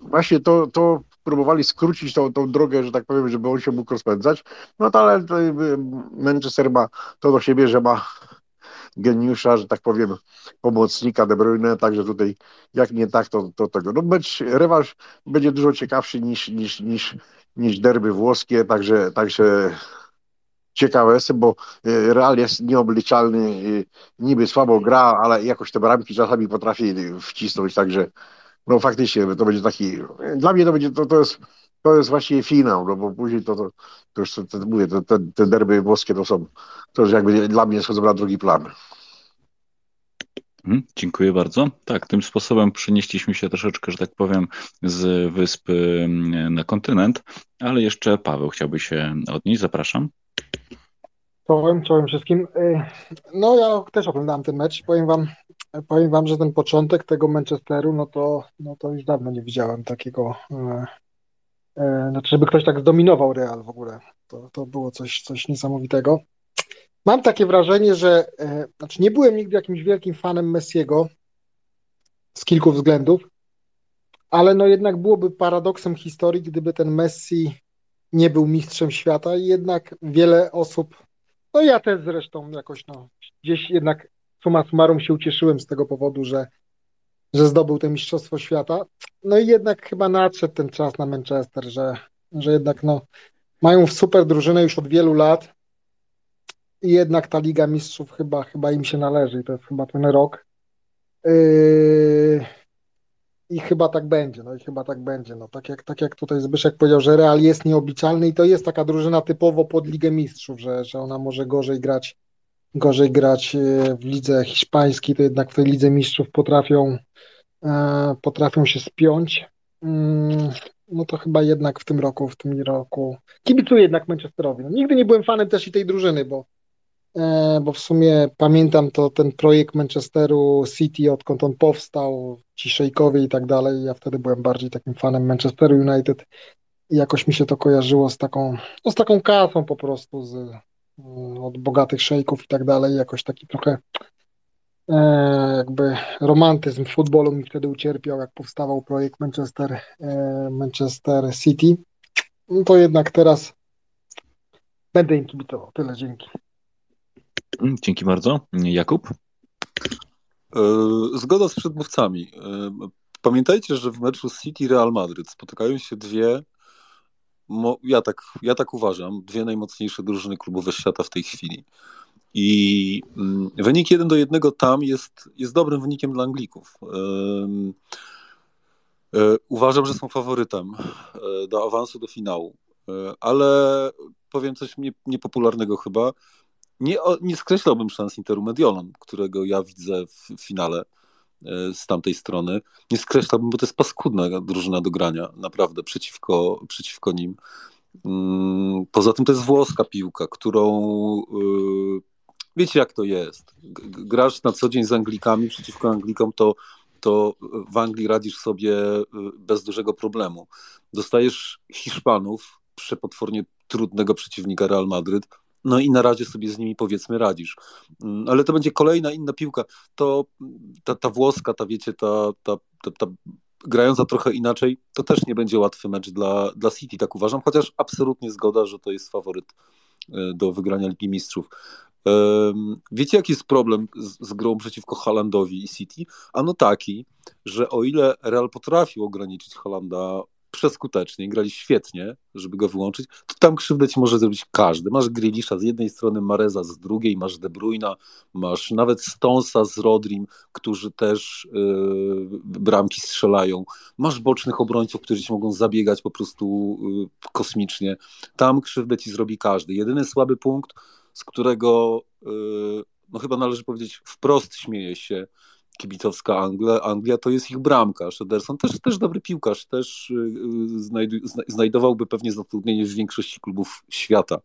właśnie to, to próbowali skrócić tą, tą drogę, że tak powiem, żeby on się mógł rozpędzać, no to ale to, Manchester ma to do siebie, że ma geniusza, że tak powiem, pomocnika De Bruyne, także tutaj jak nie tak, to, to tego. No mecz, rewanż będzie dużo ciekawszy niż, niż, niż, niż derby włoskie, także, także ciekawe jest, bo e, Real jest nieobliczalny, e, niby słabo gra, ale jakoś te bramki czasami potrafi wcisnąć, także no faktycznie to będzie taki, dla mnie to będzie, to, to jest to jest właściwie finał, no bo później to, to, to już to, to mówię, to, te, te derby włoskie to są, to już jakby dla mnie schodzą na drugi plan. Mhm, dziękuję bardzo. Tak, tym sposobem przenieśliśmy się troszeczkę, że tak powiem, z wyspy mm, na kontynent, ale jeszcze Paweł chciałby się odnieść. Zapraszam. Czołem, czołem wszystkim. Y, no ja też oglądałem ten mecz. Powiem wam, powiem wam, że ten początek tego Manchesteru, no to, no to już dawno nie widziałem takiego E, znaczy, żeby ktoś tak zdominował Real w ogóle. To, to było coś, coś niesamowitego. Mam takie wrażenie, że e, znaczy nie byłem nigdy jakimś wielkim fanem Messiego z kilku względów, ale no jednak byłoby paradoksem historii, gdyby ten Messi nie był mistrzem świata i jednak wiele osób, no ja też zresztą jakoś no, gdzieś jednak suma summarum się ucieszyłem z tego powodu, że że zdobył to Mistrzostwo Świata. No i jednak chyba nadszedł ten czas na Manchester, że, że jednak no, mają super drużynę już od wielu lat i jednak ta Liga Mistrzów chyba, chyba im się należy i to jest chyba ten rok. Yy... I chyba tak będzie, no i chyba tak będzie. No, tak, jak, tak jak tutaj Zbyszek powiedział, że Real jest nieobliczalny i to jest taka drużyna typowo pod Ligę Mistrzów, że, że ona może gorzej grać gorzej grać yy, w lidze hiszpańskiej, to jednak w tej lidze mistrzów potrafią E, potrafią się spiąć, mm, no to chyba jednak w tym roku, w tym roku kibicuję jednak Manchesterowi. No, nigdy nie byłem fanem też i tej drużyny, bo, e, bo w sumie pamiętam to ten projekt Manchesteru City, odkąd on powstał, ci szejkowie i tak dalej. Ja wtedy byłem bardziej takim fanem Manchesteru United i jakoś mi się to kojarzyło z taką, no z taką kasą po prostu, z, od bogatych szejków i tak dalej. Jakoś taki trochę E, jakby romantyzm futbolu mi wtedy ucierpiał, jak powstawał projekt Manchester, e, Manchester City. No to jednak teraz będę im kibicował. Tyle, dzięki. Mm, Dzięki bardzo. Jakub? E, Zgoda z przedmówcami. Pamiętajcie, że w meczu City Real Madryt spotykają się dwie, ja tak, ja tak uważam, dwie najmocniejsze drużyny klubowe świata w tej chwili. I mm, wynik 1 do 1 tam jest, jest dobrym wynikiem dla Anglików. E, Uważam, że są faworytem e, do awansu do finału, E, ale powiem coś nie, niepopularnego chyba. Nie, nie skreślałbym szans Interu Mediolan, którego ja widzę w finale z tamtej strony. Nie skreślałbym, bo to jest paskudna drużyna do grania, naprawdę, przeciwko, przeciwko nim. Mm, Poza tym to jest włoska piłka, którą y, wiecie jak to jest. Grasz na co dzień z Anglikami przeciwko Anglikom, to, to w Anglii radzisz sobie y, bez dużego problemu. Dostajesz Hiszpanów, przepotwornie trudnego przeciwnika Real Madryt, no i na razie sobie z nimi powiedzmy radzisz. Mm, Ale to będzie kolejna inna piłka. To ta, ta włoska, ta wiecie, ta, ta, ta, ta grająca trochę inaczej, to też nie będzie łatwy mecz dla, dla City, tak uważam, chociaż absolutnie zgoda, że to jest faworyt e, do wygrania Ligi Mistrzów. Wiecie, jaki jest problem z, z grą przeciwko Haalandowi i City? Ano taki, że o ile Real potrafił ograniczyć Haalanda przeskutecznie, grali świetnie, żeby go wyłączyć, to tam krzywdę ci może zrobić każdy. Masz Grealisha z jednej strony, Mareza z drugiej, masz De Bruyna, masz nawet Stonesa z Rodrim, którzy też yy, bramki strzelają. Masz bocznych obrońców, którzy ci mogą zabiegać po prostu yy, kosmicznie. Tam krzywdę ci zrobi każdy. Jedyny słaby punkt, z którego yy, no chyba należy powiedzieć wprost śmieje się kibicowska Anglia, Anglia to jest ich bramkarz. Ederson też, też dobry piłkarz, też znajdu, zna, znajdowałby pewnie zatrudnienie w większości klubów świata.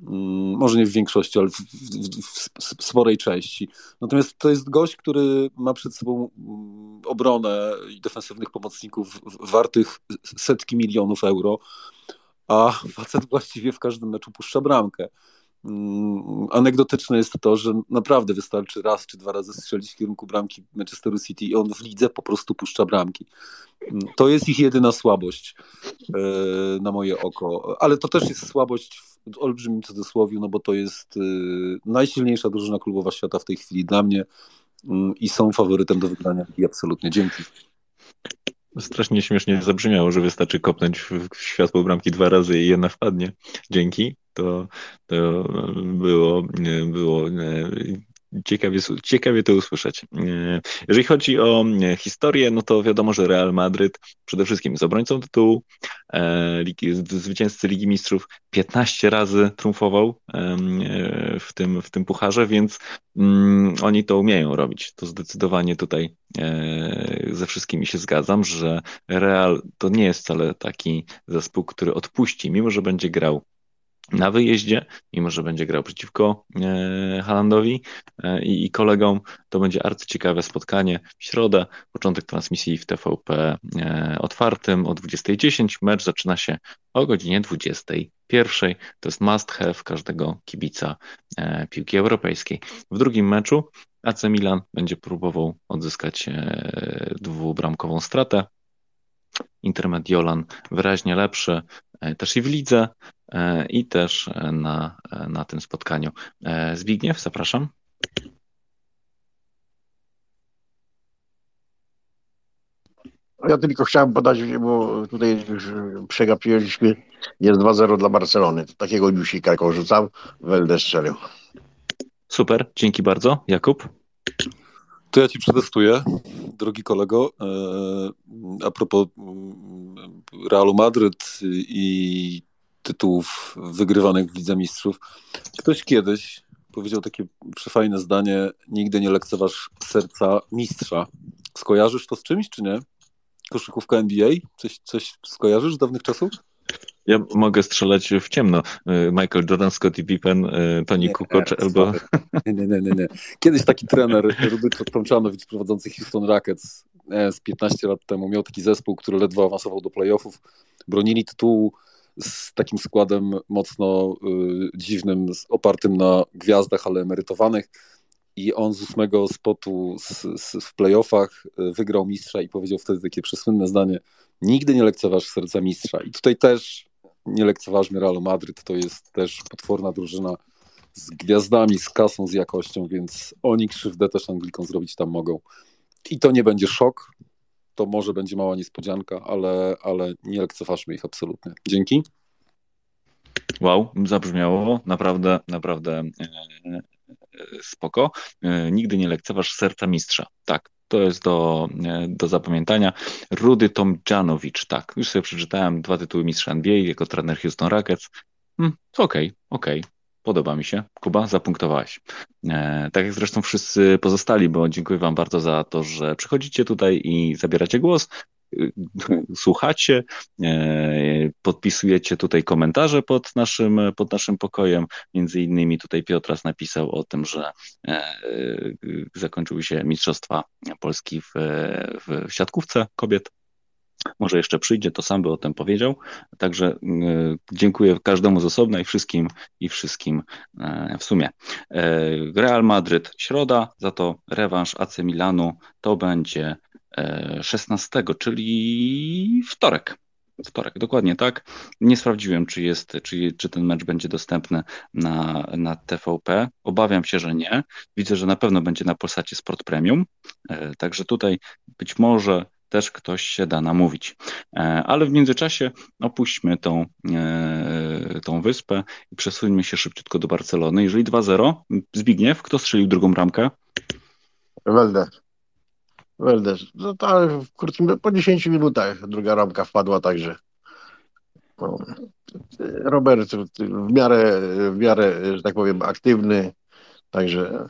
Mm, Może nie w większości, ale w, w, w, sporej części. Natomiast to jest gość, który ma przed sobą mm, obronę i defensywnych pomocników wartych setki milionów euro, a facet właściwie w każdym meczu puszcza bramkę. Mm, Anegdotyczne jest to, że naprawdę wystarczy raz czy dwa razy strzelić w kierunku bramki Manchesteru City i on w lidze po prostu puszcza bramki. Mm, To jest ich jedyna słabość e, na moje oko, ale to też jest słabość w olbrzymim cudzysłowiu, no bo to jest e, najsilniejsza drużyna klubowa świata w tej chwili dla mnie mm, i są faworytem do wygrania ligi absolutnie. Dzięki. Strasznie śmiesznie zabrzmiało, że wystarczy kopnąć w światło bramki dwa razy i jedna wpadnie. Dzięki. To, to było, było e, ciekawie, ciekawie to usłyszeć. E, Jeżeli chodzi o e, historię, no to wiadomo, że Real Madryt przede wszystkim jest obrońcą tytułu, e, ligi, zwycięzcy Ligi Mistrzów 15 razy triumfował w tym, w tym pucharze, więc mm, oni to umieją robić. To zdecydowanie tutaj ze wszystkimi się zgadzam, że Real to nie jest wcale taki zespół, który odpuści, mimo że będzie grał na wyjeździe, mimo że będzie grał przeciwko e, Haalandowi e, i, kolegom, to będzie arcyciekawe spotkanie w środę, początek transmisji w TVP e, otwartym o 20.10, mecz zaczyna się o godzinie 21.00, to jest must have każdego kibica piłki europejskiej. W drugim meczu AC Milan będzie próbował odzyskać dwubramkową stratę, Intermediolan wyraźnie lepszy, też i w lidze, e, i też e, na, e, na tym spotkaniu. E, Zbigniew, zapraszam. Ja tylko chciałem podać, bo tutaj już przegapiliśmy, jest 2-0 dla Barcelony. Takiego newsika, jaką rzucam, Welde strzelił. Super, dzięki bardzo. Jakub? To ja ci przetestuję, drogi kolego. E, A propos Realu Madryt i tytułów wygrywanych w Lidze Mistrzów. Ktoś kiedyś powiedział takie przefajne zdanie: Nigdy nie lekceważ serca mistrza. Skojarzysz to z czymś, czy nie? Koszykówka NBA? Coś, coś skojarzysz z dawnych czasów? Ja mogę strzelać w ciemno. Michael Jordan, Scottie Pippen, e, Tony Kukoc albo... Nie, nie, nie, nie. Kiedyś taki trener, Rudy Tomczanowicz, prowadzący Houston Rockets z 15 lat temu, miał taki zespół, który ledwo awansował do playoffów. Bronili tytułu z takim składem mocno y, dziwnym, opartym na gwiazdach, ale emerytowanych. I on z ósmego spotu z, z, w playoffach y, wygrał mistrza i powiedział wtedy takie przesłynne zdanie: Nigdy nie lekceważ serca mistrza. I tutaj też nie lekceważmy Realu Madryt, to jest też potworna drużyna z gwiazdami, z kasą, z jakością, więc oni krzywdę też Anglikom zrobić tam mogą. I to nie będzie szok, to może będzie mała niespodzianka, ale, ale nie lekceważmy ich absolutnie. Dzięki. Wow, zabrzmiało naprawdę, naprawdę e, e, spoko. E, nigdy nie lekceważ serca mistrza. Tak, to jest do, do zapamiętania. Rudy Tomjanowicz, tak, już sobie przeczytałem dwa tytuły mistrza NBA jako trener Houston Rockets. Hmm, okej, okay, okej, okay. Podoba mi się. Kuba, zapunktowałeś. E, tak jak zresztą wszyscy pozostali, bo dziękuję Wam bardzo za to, że przychodzicie tutaj i zabieracie głos. Słuchacie, e, podpisujecie tutaj komentarze pod naszym, pod naszym pokojem. Między innymi tutaj Piotras napisał o tym, że e, zakończyły się Mistrzostwa Polski w, w siatkówce kobiet może jeszcze przyjdzie, to sam by o tym powiedział. Także y, dziękuję każdemu z osobna i wszystkim i wszystkim e, w sumie. E, Real Madryt środa, za to rewanż AC Milanu to będzie 16, e, czyli wtorek. Wtorek, dokładnie tak. Nie sprawdziłem, czy jest, czy, czy ten mecz będzie dostępny na, na TVP. Obawiam się, że nie. Widzę, że na pewno będzie na Polsacie Sport Premium. Także tutaj być może też ktoś się da namówić. E, ale w międzyczasie opuśćmy tą, e, tą wyspę i przesuńmy się szybciutko do Barcelony. Jeżeli 2-0, Zbigniew, kto strzelił drugą bramkę? Welde. Welde. No w krótkim, po 10 minutach druga ramka wpadła, także no, Robert w miarę, w miarę, że tak powiem, aktywny, Także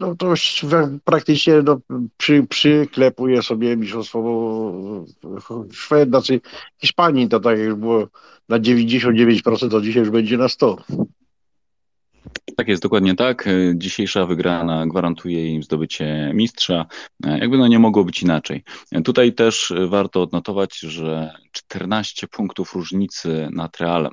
no, to praktycznie no, przy, przyklepuje sobie mistrzostwo Szwed, znaczy Hiszpanii, to tak jak było na 99%, to dzisiaj już będzie na 100%. Tak jest, dokładnie tak. Dzisiejsza wygrana gwarantuje im zdobycie mistrza. Jakby no nie mogło być inaczej. Tutaj też warto odnotować, że 14 punktów różnicy nad Realem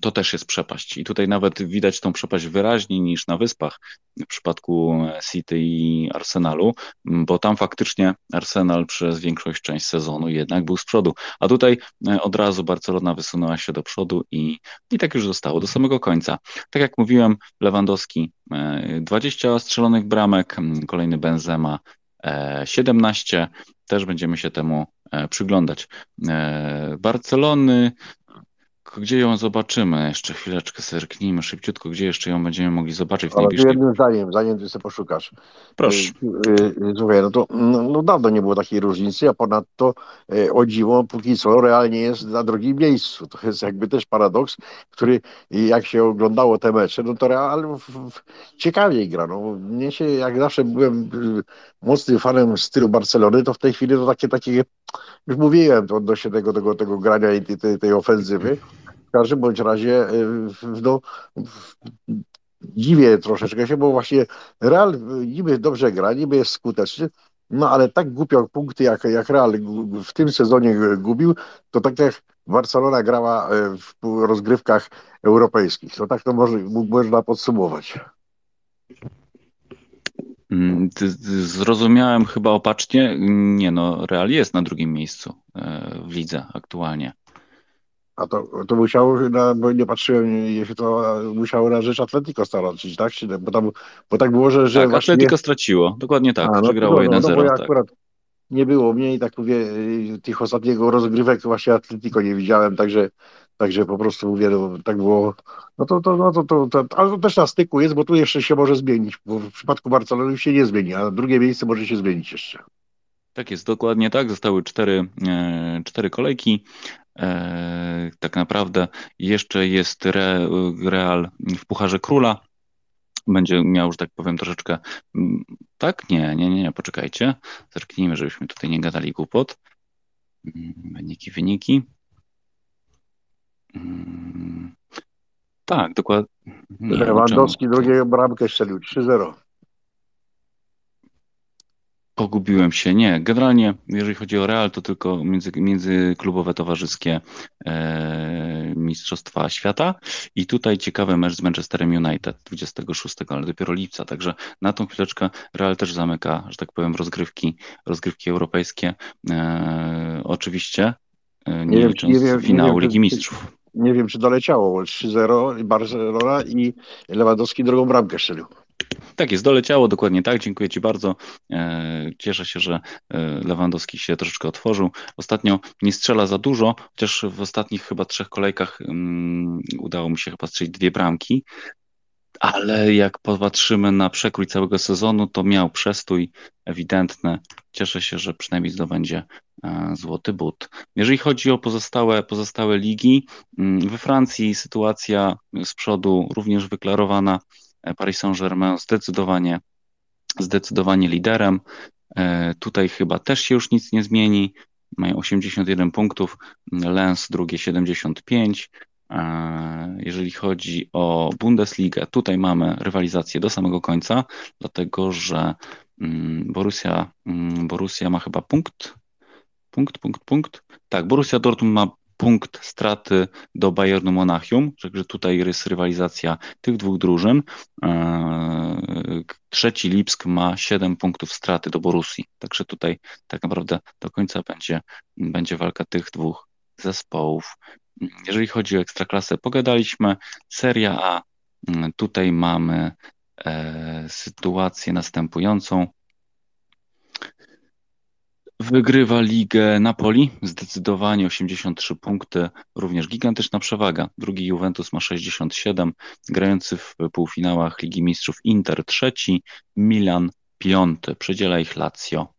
to też jest przepaść. I tutaj nawet widać tą przepaść wyraźniej niż na Wyspach w przypadku City i Arsenalu, mm, bo tam faktycznie Arsenal przez większość część sezonu jednak był z przodu. A tutaj e, od razu Barcelona wysunęła się do przodu i, i tak już zostało do samego końca. Tak jak mówiłem, Lewandowski 20 e, strzelonych bramek, mm, kolejny Benzema 17. E, też będziemy się temu przyglądać. Barcelony gdzie ją zobaczymy? Jeszcze chwileczkę zerknijmy szybciutko, gdzie jeszcze ją będziemy mogli zobaczyć w najbliższej... jednym zdaniem, zanim ty sobie poszukasz. Proszę. Y, y, y, słuchaj, no to no, no dawno nie było takiej różnicy, a ponadto o dziwo, póki co realnie jest na drugim miejscu. To jest jakby też paradoks, który jak się oglądało te mecze, no to Real ciekawiej gra. No, mnie się, jak zawsze byłem mocnym fanem stylu Barcelony, to w tej chwili to takie, takie już mówiłem to odnośnie tego, tego, tego grania i tej, tej ofensywy. W każdym bądź razie y, no, dziwię troszeczkę się, bo właśnie Real niby dobrze gra, niby jest skuteczny, no ale tak głupio punkty jak, jak Real w tym sezonie gubił, to tak jak Barcelona grała y, w rozgrywkach europejskich. To tak to może, można podsumować. Mm, zrozumiałem chyba opacznie. Nie no, Real jest na drugim miejscu e, w lidze aktualnie. A to, to musiało, na, bo nie patrzyłem, jeśli to musiało na rzecz Atletico stracić, tak? Bo, tam, bo tak było, że. że tak, właśnie... Atletico straciło, dokładnie tak, A, no, przegrało no, 1-0. No, ja tak. akurat nie było mnie i tak mówię, tych ostatniego rozgrywek właśnie Atletico nie widziałem, także Także po prostu mówię, no, tak było. No to, to, no to, to, to, ale to też na styku jest, bo tu jeszcze się może zmienić, bo w przypadku Barcelony się nie zmieni, a drugie miejsce może się zmienić jeszcze. Tak jest, dokładnie tak. Zostały cztery, e, cztery kolejki. E, tak naprawdę jeszcze jest Re, Real w Pucharze Króla. Będzie miał, że tak powiem, troszeczkę. Tak? Nie, nie, nie, nie, poczekajcie. Zerknijmy, żebyśmy tutaj nie gadali głupot. Wyniki, wyniki. Mm, tak, dokładnie. Lewandowski drugiego bramkę strzelił 3-0. Pogubiłem się. Nie, generalnie jeżeli chodzi o Real, to tylko między, międzyklubowe towarzyskie e, Mistrzostwa Świata i tutaj ciekawy mecz z Manchesterem United 26, ale dopiero lipca, także na tą chwileczkę Real też zamyka, że tak powiem, rozgrywki, rozgrywki europejskie. E, oczywiście e, nie, nie licząc nie finału nie wiem, Ligi Mistrzów nie wiem, czy doleciało 3-0 Barcelona i Lewandowski drugą bramkę strzelił. Tak jest, doleciało dokładnie tak. Dziękuję Ci bardzo. E, cieszę się, że e, Lewandowski się troszeczkę otworzył. Ostatnio nie strzela za dużo, chociaż w ostatnich chyba trzech kolejkach um, udało mi się chyba strzelić dwie bramki. Ale jak popatrzymy na przekrój całego sezonu, to miał przestój ewidentny. Cieszę się, że przynajmniej zdobędzie e, złoty but. Jeżeli chodzi o pozostałe, pozostałe ligi, mm, we Francji sytuacja z przodu również wyklarowana. Paris Saint-Germain zdecydowanie, zdecydowanie liderem. E, tutaj chyba też się już nic nie zmieni. Mają 81 punktów, Lens drugie 75. E, jeżeli chodzi o Bundesligę, tutaj mamy rywalizację do samego końca, dlatego że mm, Borussia, mm, Borussia ma chyba punkt. Punkt, punkt, punkt. Tak, Borussia Dortmund ma punkt straty do Bayernu Monachium, także tutaj jest rywalizacja tych dwóch drużyn. E, trzeci Lipsk ma 7 punktów straty do Borussii, także tutaj tak naprawdę do końca będzie, będzie walka tych dwóch zespołów. Jeżeli chodzi o ekstraklasę, pogadaliśmy. Seria A, tutaj mamy e, sytuację następującą. Wygrywa ligę Napoli, zdecydowanie 83 punkty, również gigantyczna przewaga. Drugi Juventus ma 67, grający w półfinałach Ligi Mistrzów Inter trzeci, Milan piąty, przedziela ich Lazio.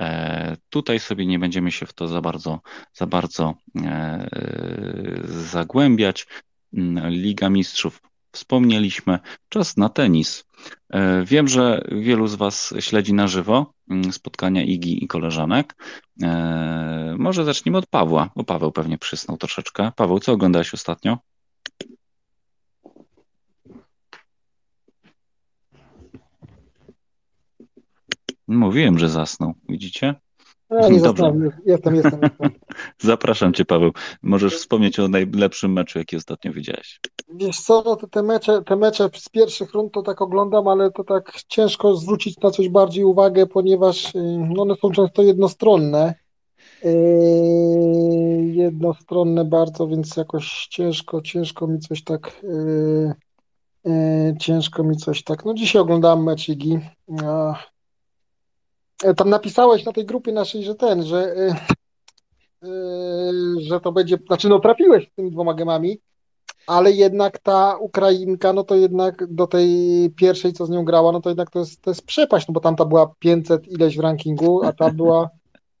E, tutaj sobie nie będziemy się w to za bardzo, za bardzo e, zagłębiać. Liga Mistrzów wspomnieliśmy. Czas na tenis. E, wiem, że wielu z Was śledzi na żywo mm, spotkania Igi i koleżanek. E, może zacznijmy od Pawła, bo Paweł pewnie przysnął troszeczkę. Paweł, co oglądałeś ostatnio? Mówiłem, że zasnął. Widzicie? Ja nie Dobrze. Jestem, jestem, jestem. Zapraszam Cię, Paweł. Możesz wspomnieć o najlepszym meczu, jaki ostatnio widziałeś. Wiesz co, no te, mecze, te mecze z pierwszych rund to tak oglądam, ale to tak ciężko zwrócić na coś bardziej uwagę, ponieważ y, no one są często jednostronne. Yy, jednostronne bardzo, więc jakoś ciężko, ciężko mi coś tak yy, yy, ciężko mi coś tak. No dzisiaj oglądałem mecz Igi. Tam napisałeś na tej grupie naszej, że ten, że, e, że to będzie, znaczy no trafiłeś z tymi dwoma gemami, ale jednak ta Ukrainka, no to jednak do tej pierwszej, co z nią grała, no to jednak to jest, to jest przepaść, no bo tamta była 500 ileś w rankingu, a ta była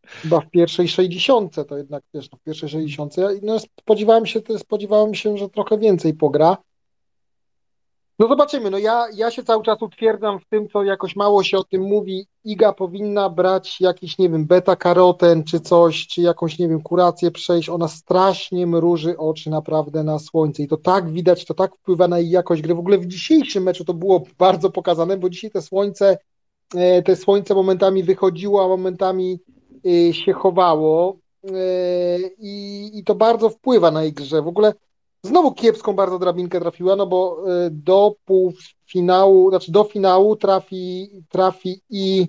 chyba w pierwszej 60, to jednak wiesz, no w pierwszej 60. No spodziewałem się, spodziewałem się, że trochę więcej pogra. No zobaczymy. No ja, ja się cały czas utwierdzam w tym, co jakoś mało się o tym mówi. Iga powinna brać jakiś, nie wiem, beta-karoten czy coś, czy jakąś, nie wiem, kurację przejść. Ona strasznie mruży oczy naprawdę na słońce i to tak widać, to tak wpływa na jej jakość gry. W ogóle w dzisiejszym meczu to było bardzo pokazane, bo dzisiaj te słońce, e, te słońce momentami wychodziło, a momentami e, się chowało e, i, i to bardzo wpływa na jej grze. W ogóle Znowu kiepską bardzo drabinkę trafiła, no bo y, do półfinału, znaczy do finału trafi, trafi i,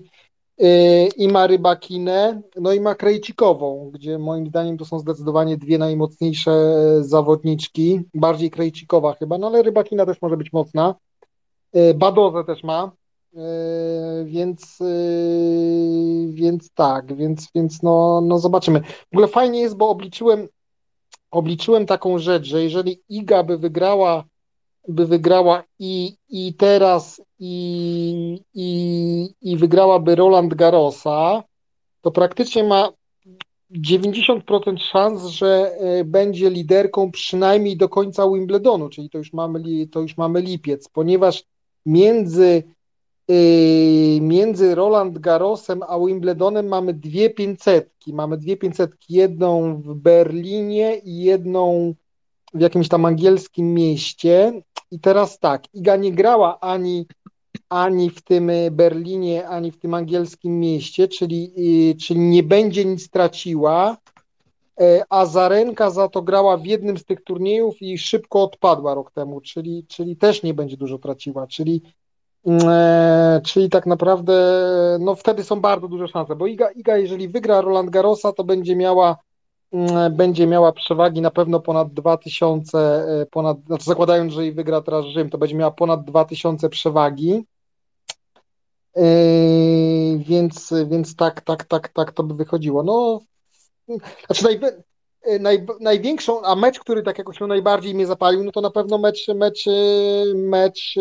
y, i ma Rybakinę, no i ma Krejcikową, gdzie moim zdaniem to są zdecydowanie dwie najmocniejsze zawodniczki, bardziej Krejcikowa chyba, no ale Rybakina też może być mocna. Y, Badozę też ma, więc, więc tak, więc, więc no, no zobaczymy. W ogóle fajnie jest, bo obliczyłem obliczyłem taką rzecz, że jeżeli Iga by wygrała, by wygrała i, i teraz i, i, i wygrałaby Roland Garrosa, to praktycznie ma 90% szans, że e, będzie liderką przynajmniej do końca Wimbledonu, czyli to już mamy, to już mamy lipiec, ponieważ między między Roland Garrosem a Wimbledonem mamy dwie pięćsetki. Mamy dwie pięćsetki, jedną w Berlinie i jedną w jakimś tam angielskim mieście. I teraz tak, Iga nie grała ani, ani w tym Berlinie, ani w tym angielskim mieście, czyli, yy, czyli nie będzie nic traciła, yy, a Zarenka za to grała w jednym z tych turniejów i szybko odpadła rok temu, czyli, czyli też nie będzie dużo traciła, czyli czyli tak naprawdę, no wtedy są bardzo duże szanse, bo Iga, Iga jeżeli wygra Roland Garrosa, to będzie miała mm, będzie miała przewagi na pewno ponad 2000, e, ponad, znaczy zakładając, że i wygra teraz Rzym, to będzie miała ponad 2000 przewagi. Yy, więc, więc tak, tak, tak, tak to by wychodziło. No, znaczy naj, naj, największą, a mecz, który tak jakoś najbardziej mnie zapalił, no to na pewno mecz, mecz, mecz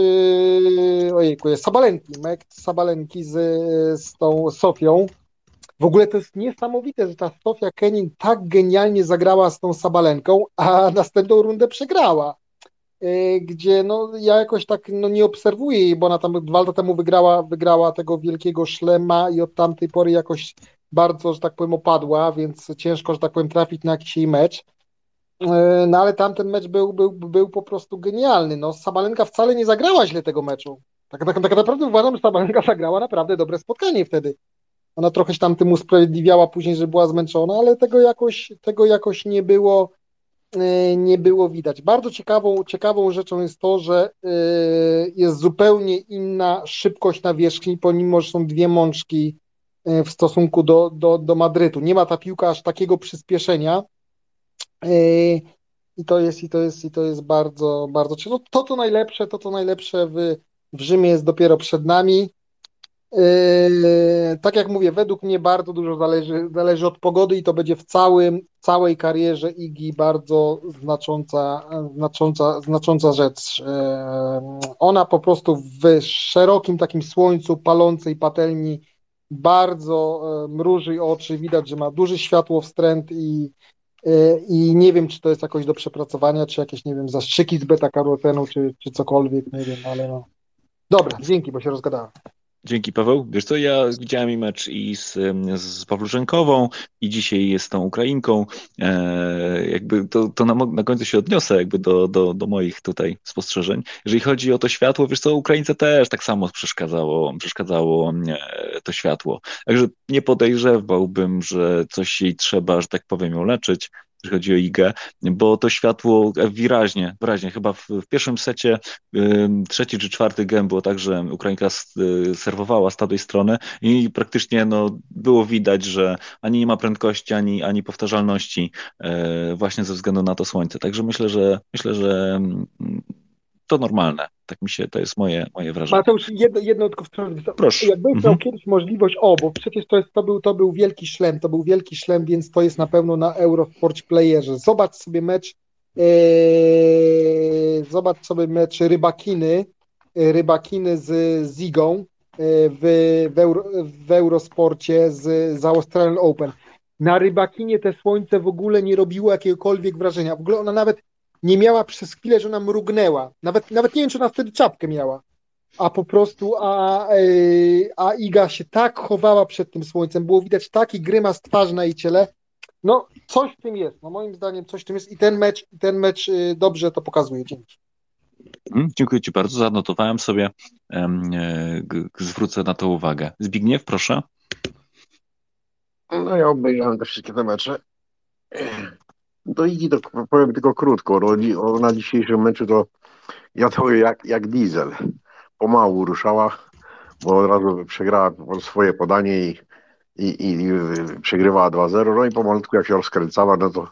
ojejku, jest Sabalenki, mecz Sabalenki z, z tą Sofią. W ogóle to jest niesamowite, że ta Sofia Kenin tak genialnie zagrała z tą Sabalenką, a następną rundę przegrała. Y, gdzie no, ja jakoś tak no, nie obserwuję jej, bo ona tam dwa lata temu wygrała, wygrała tego wielkiego szlema i od tamtej pory jakoś bardzo, że tak powiem, opadła, więc ciężko, że tak powiem, trafić na jakiś jej mecz. Y, no ale tamten mecz był, był, był po prostu genialny. No, Sabalenka wcale nie zagrała źle tego meczu. Tak, tak, tak naprawdę uważam, że Sabalenka zagrała naprawdę dobre spotkanie wtedy. Ona trochę się tam tym usprawiedliwiała później, że była zmęczona, ale tego jakoś, tego jakoś nie było Y, nie było widać. Bardzo ciekawą, ciekawą rzeczą jest to, że y, jest zupełnie inna szybkość nawierzchni, pomimo, że są dwie mączki w stosunku do, do, do Madrytu. Nie ma ta piłka aż takiego przyspieszenia. I to jest, i to jest, i to jest bardzo, bardzo. No, to, co najlepsze, to, co najlepsze w, w Rzymie jest dopiero przed nami. Yy, tak jak mówię, według mnie bardzo dużo zależy, zależy od pogody i to będzie w całym, całej karierze Igi bardzo znacząca, znacząca, znacząca rzecz. Ona po prostu w szerokim takim słońcu palącej patelni bardzo yy, mruży oczy, widać, że ma duży światło wstręt i, i nie wiem, czy to jest jakoś do przepracowania, czy jakieś, nie wiem, zastrzyki z beta-karotenu, czy, czy cokolwiek, nie wiem, ale no. Dobra, dzięki, bo się rozgadałem. Dzięki Paweł. Wiesz co, ja widziałem i mecz i z, z Pawluszenkową i dzisiaj jest tą Ukrainką. E, jakby to, to na, na końcu się odniosę jakby do, do, do moich tutaj spostrzeżeń. Jeżeli chodzi o to światło, wiesz co, Ukraińce też tak samo przeszkadzało, przeszkadzało e, to światło. Także nie podejrzewałbym, że coś jej trzeba, że tak powiem, ją leczyć jeżeli chodzi o IGę, bo to światło wyraźnie, wyraźnie, chyba w, w pierwszym secie trzeci czy czwarty gem było tak, że Ukrainka y, serwowała z tej strony i praktycznie no, było widać, że ani nie ma prędkości, ani, ani powtarzalności y, właśnie ze względu na to słońce. Także myślę, że myślę, że y, to normalne. Tak mi się, to jest moje, moje wrażenie. Mateusz, jedno, jedno tylko w Proszę. Jakbyś mhm. miał kiedyś możliwość, o, bo przecież to, jest, to, był, to był wielki szlem, to był wielki szlem, więc to jest na pewno na Eurosport Playerze. Zobacz sobie mecz, ee, zobacz sobie mecz Rybakiny, Rybakiny z Zigą e, w, w, Euro, w Eurosporcie z, z Australian Open. Na Rybakinie te słońce w ogóle nie robiło jakiegokolwiek wrażenia. W ogóle ona nawet nie miała przez chwilę, że ona mrugnęła. Nawet, nawet nie wiem, czy ona wtedy czapkę miała. A po prostu, a, e, a Iga się tak chowała przed tym słońcem, było widać taki grymas twarzy na jej ciele. No, coś w tym jest. No, moim zdaniem coś w tym jest i ten mecz, ten mecz e, dobrze to pokazuje. Dzięki. Mm, dziękuję Ci bardzo. Zanotowałem sobie. E, zwrócę na to uwagę. Zbigniew, proszę. No ja obejrzałem te wszystkie te mecze. Do Igi to powiem tylko krótko. No, na dzisiejszym meczu to ja to jak, jak diesel. Pomału ruszała, bo od razu przegrała swoje podanie i, i, i przegrywała 2-0. No i pomalutku jak się rozkręcała, no to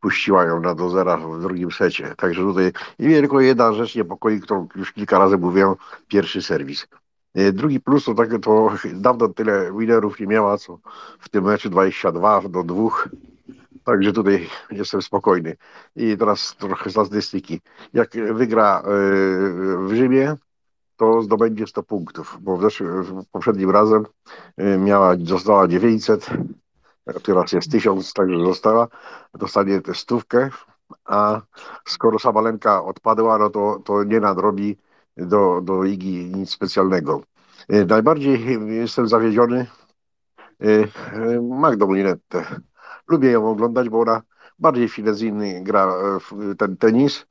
puściła ją na do zera w drugim secie. Także tutaj i tylko jedna rzecz niepokoi, którą już kilka razy mówiłem, pierwszy serwis. E, drugi plus to tak, to dawno tyle winerów nie miała, co w tym meczu 22 do 2 Także tutaj jestem spokojny. I teraz trochę statystyki. Jak wygra e, w Rzymie, to zdobędzie 100 punktów, bo w poprzednim razem e, miała, została 900, teraz jest 1000, także została, dostanie tę stówkę, a skoro Sabalenka odpadła, no to, to nie nadrobi do, do Igi nic specjalnego. E, najbardziej jestem zawiedziony Magdą Linette lubię ją oglądać, bo ona bardziej finezyjny gra w ten tenis.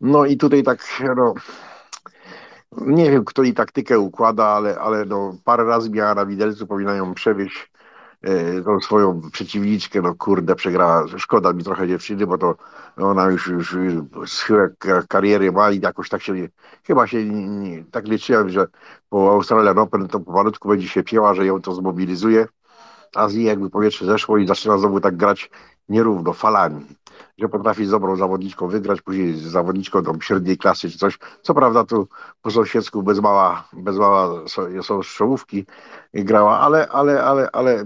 No i tutaj tak, no, nie wiem, kto jej taktykę układa, ale, ale no, parę razy miała na widelcu, powinna ją przewieźć e, tą swoją przeciwniczkę, no kurde, przegrała. Szkoda mi trochę dziewczyny, bo to ona już, już schyłek kariery ma i jakoś tak się, chyba się nie, tak liczyłem, że po Australian Open to pomalutku będzie się pięła, że ją to zmobilizuje. Azji jakby powietrze zeszło i zaczyna znowu tak grać nierówno, falami, że potrafi z dobrą zawodniczką wygrać, później z zawodniczką tam średniej klasy czy coś. Co prawda tu po sąsiedzku bez mała, bez mała są, strzałówki grała, ale, ale, ale, ale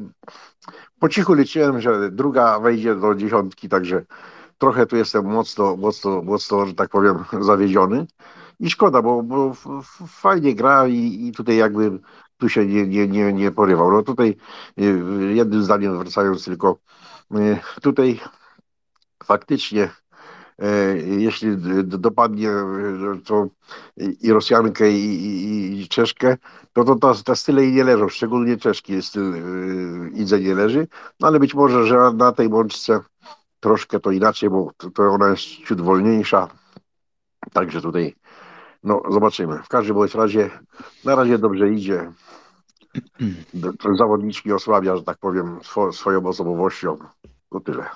po cichu liczyłem, że druga wejdzie do dziesiątki, także trochę tu jestem mocno, mocno, mocno, że tak powiem, zawiedziony. I szkoda, bo, bo fajnie gra i, i tutaj jakby tu się nie, nie, nie, nie porywał. No tutaj y, jednym zdaniem wracając tylko, y, tutaj faktycznie e, jeśli dopadnie to i Rosjankę i, i, i Czeszkę, to, to, to te style nie leżą, szczególnie czeszki styl y, Idze nie leży, no ale być może, że na tej bączce troszkę to inaczej, bo to ona jest ciut wolniejsza, także tutaj no zobaczymy. W każdym bądź razie na razie dobrze idzie. Zawodniczki osłabia, że tak powiem, swoją osobowością. To tyle.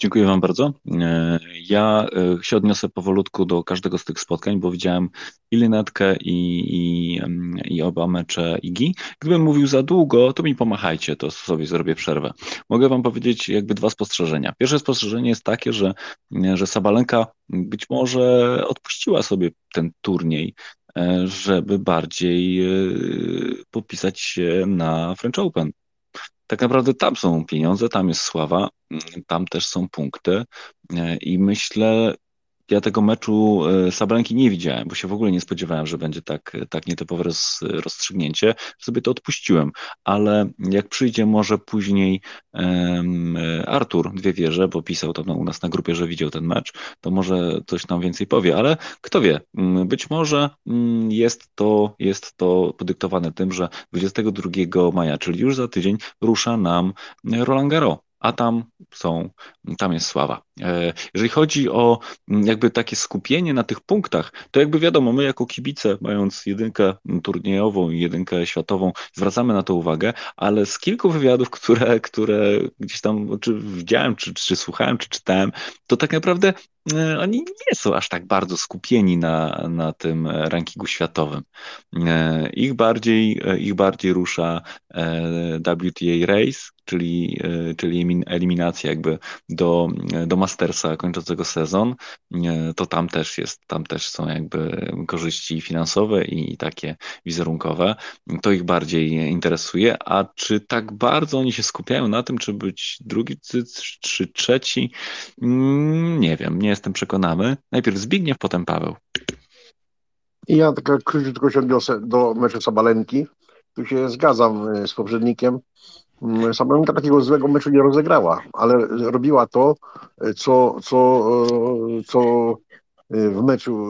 Dziękuję Wam bardzo. E, ja e, się odniosę powolutku do każdego z tych spotkań, bo widziałem i i, i, i oba mecze Igi. Gdybym mówił za długo, to mi pomachajcie, to sobie zrobię przerwę. Mogę Wam powiedzieć jakby dwa spostrzeżenia. Pierwsze spostrzeżenie jest takie, że, że Sabalenka być może odpuściła sobie ten turniej, e, żeby bardziej popisać się na French Open tak naprawdę tam są pieniądze, tam jest sława, mm, tam też są punkty e, i myślę, ja tego meczu e, Sabranki nie widziałem, bo się w ogóle nie spodziewałem, że będzie tak, tak nietypowe roz, rozstrzygnięcie. Sobie to odpuściłem, ale jak przyjdzie może później um, Artur Dwie Wieże, bo pisał tam u nas na grupie, że widział ten mecz, to może coś nam więcej powie, ale kto wie, być może jest to, jest to podyktowane tym, że 22 maja, czyli już za tydzień, rusza nam Roland Garros a tam są, tam jest sława. E, jeżeli chodzi o mm, jakby takie skupienie na tych punktach, to jakby wiadomo, my jako kibice, mając jedynkę turniejową i jedynkę światową, zwracamy na to uwagę, ale z kilku wywiadów, które, które gdzieś tam czy widziałem, czy, czy słuchałem, czy czytałem, to tak naprawdę oni nie są aż tak bardzo skupieni na, na tym rankingu światowym. E, ich bardziej, ich bardziej rusza WTA Race, czyli, czyli eliminacja jakby do, do Mastersa kończącego sezon, to tam też jest, tam też są jakby korzyści finansowe i takie wizerunkowe. To ich bardziej interesuje, a czy tak bardzo oni się skupiają na tym, czy być drugi czy trzeci? Mm, nie wiem, nie jestem przekonany. Najpierw Zbigniew, potem Paweł. Ja tak króciutko się odniosę do meczu Sabalenki. Tu się zgadzam e, z poprzednikiem. Mm, Sabalenka takiego złego meczu nie rozegrała, ale robiła to, co, co, co w meczu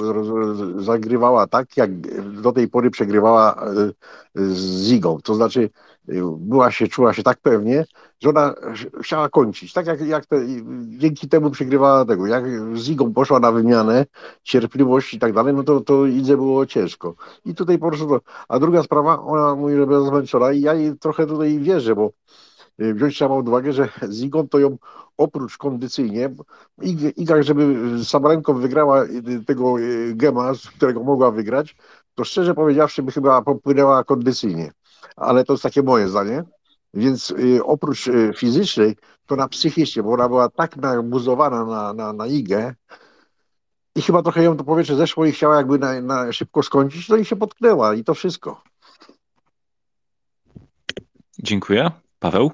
zagrywała tak, jak do tej pory przegrywała z Zigą. To znaczy była się, czuła się tak pewnie, że ona chciała kończyć. Tak jak, jak te, dzięki temu przegrywała tego. Jak z Igą poszła na wymianę, cierpliwość i tak dalej, no to, to Idze było ciężko. I tutaj po prostu to. A druga sprawa, ona mówi, że była zmęczona i ja jej trochę tutaj wierzę, bo y, wziąć trzeba pod uwagę, że z Igą to ją oprócz kondycyjnie, Iga, żeby z Samarenką wygrała y, tego y, gema, z którego mogła wygrać, to szczerze powiedziawszy by chyba popłynęła kondycyjnie ale to jest takie moje zdanie. Więc y, oprócz y, fizycznej, to na psychicznie, bo ona była tak nabuzowana na, na, na igę i chyba trochę ją to powietrze zeszło i chciała jakby na, na szybko skończyć, no i się potknęła i to wszystko. Dziękuję. Paweł?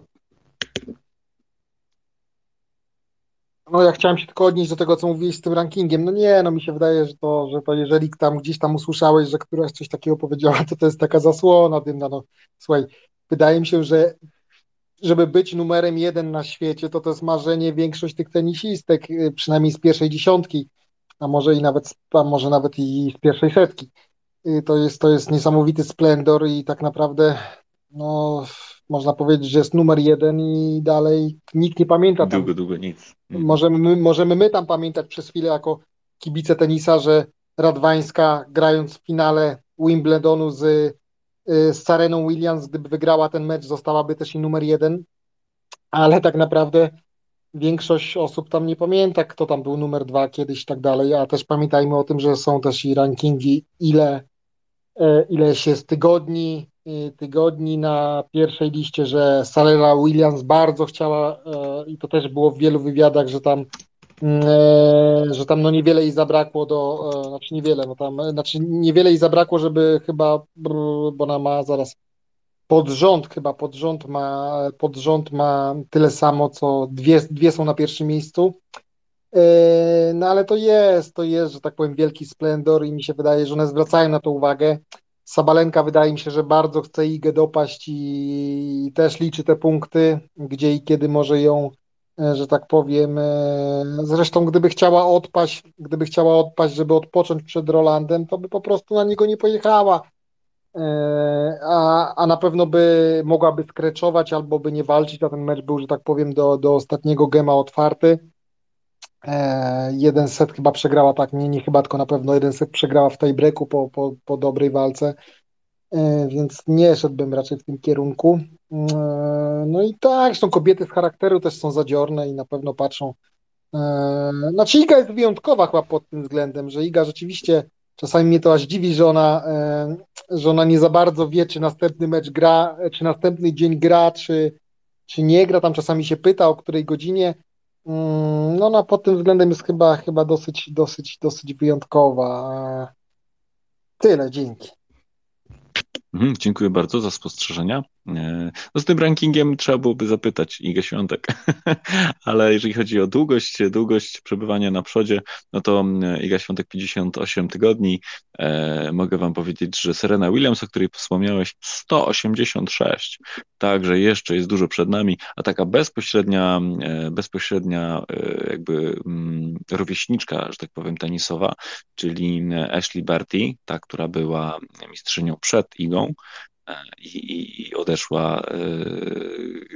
No ja chciałem się tylko odnieść do tego, co mówiłeś z tym rankingiem. No nie, no mi się wydaje, że to, że to jeżeli tam gdzieś tam usłyszałeś, że któraś coś takiego powiedziała, to to jest taka zasłona dymna. No słuchaj, wydaje mi się, że żeby być numerem jeden na świecie, to to jest marzenie większość tych tenisistek, y, przynajmniej z pierwszej dziesiątki, a może i nawet, a może nawet i z pierwszej setki. Y, to jest, to jest niesamowity splendor i tak naprawdę no, można powiedzieć, że jest numer jeden i dalej nikt nie pamięta. Tam. Długo, długo nic. Możemy my, możemy my tam pamiętać przez chwilę jako kibice tenisa, że Radwańska grając w finale Wimbledonu z, y, z Sareną Williams, gdyby wygrała ten mecz, zostałaby też i numer jeden, ale tak naprawdę większość osób tam nie pamięta, kto tam był numer dwa kiedyś i tak dalej, a też pamiętajmy o tym, że są też i rankingi, ile, e, ile się z tygodni tygodni na pierwszej liście, że Salera Williams bardzo chciała i to też było w wielu wywiadach, że tam że tam no niewiele jej zabrakło do, znaczy niewiele, no tam, znaczy niewiele jej zabrakło, żeby chyba, bo ona ma zaraz pod rząd, chyba pod rząd ma, pod rząd ma tyle samo, co dwie, dwie są na pierwszym miejscu. No ale to jest, to jest, że tak powiem, wielki splendor i mi się wydaje, że one zwracają na to uwagę. Sabalenka wydaje mi się, że bardzo chce Igę dopaść i też liczy te punkty, gdzie i kiedy może ją, e, że tak powiem. E, zresztą, gdyby chciała odpaść, gdyby chciała odpaść, żeby odpocząć przed Rolandem, to by po prostu na niego nie pojechała E, a, a na pewno by mogłaby skreczować albo by nie walczyć, a ten mecz był, że tak powiem, do, do ostatniego gema otwarty. E, jeden set chyba przegrała, tak, nie, nie chyba, tylko na pewno jeden set przegrała w tej breaku po, po, po dobrej walce, e, więc nie szedłbym raczej w tym kierunku. No i tak, zresztą kobiety z charakteru też są zadziorne i na pewno patrzą. Znaczy Iga jest wyjątkowa chyba pod tym względem, że Iga rzeczywiście Czasami mnie to aż dziwi, że ona, e, że ona nie za bardzo wie, czy następny mecz gra, czy następny dzień gra, czy, czy nie gra. Tam czasami się pyta, o której godzinie. Mm, no ona pod tym względem jest chyba, chyba dosyć, dosyć, dosyć wyjątkowa. Tyle, dzięki. Mhm, dziękuję bardzo za spostrzeżenia. E, no z tym rankingiem trzeba byłoby zapytać Igę Świątek, ale jeżeli chodzi o długość, długość przebywania na przodzie, no to Iga Świątek 58 tygodni. E, mogę wam powiedzieć, że Serena Williams, o której wspomniałeś, 186. Także jeszcze jest dużo przed nami, a taka bezpośrednia, e, bezpośrednia jakby mm, rówieśniczka, że tak powiem, tenisowa, czyli Ashley Barty, ta, która była mistrzynią przed Igą, i, i odeszła e,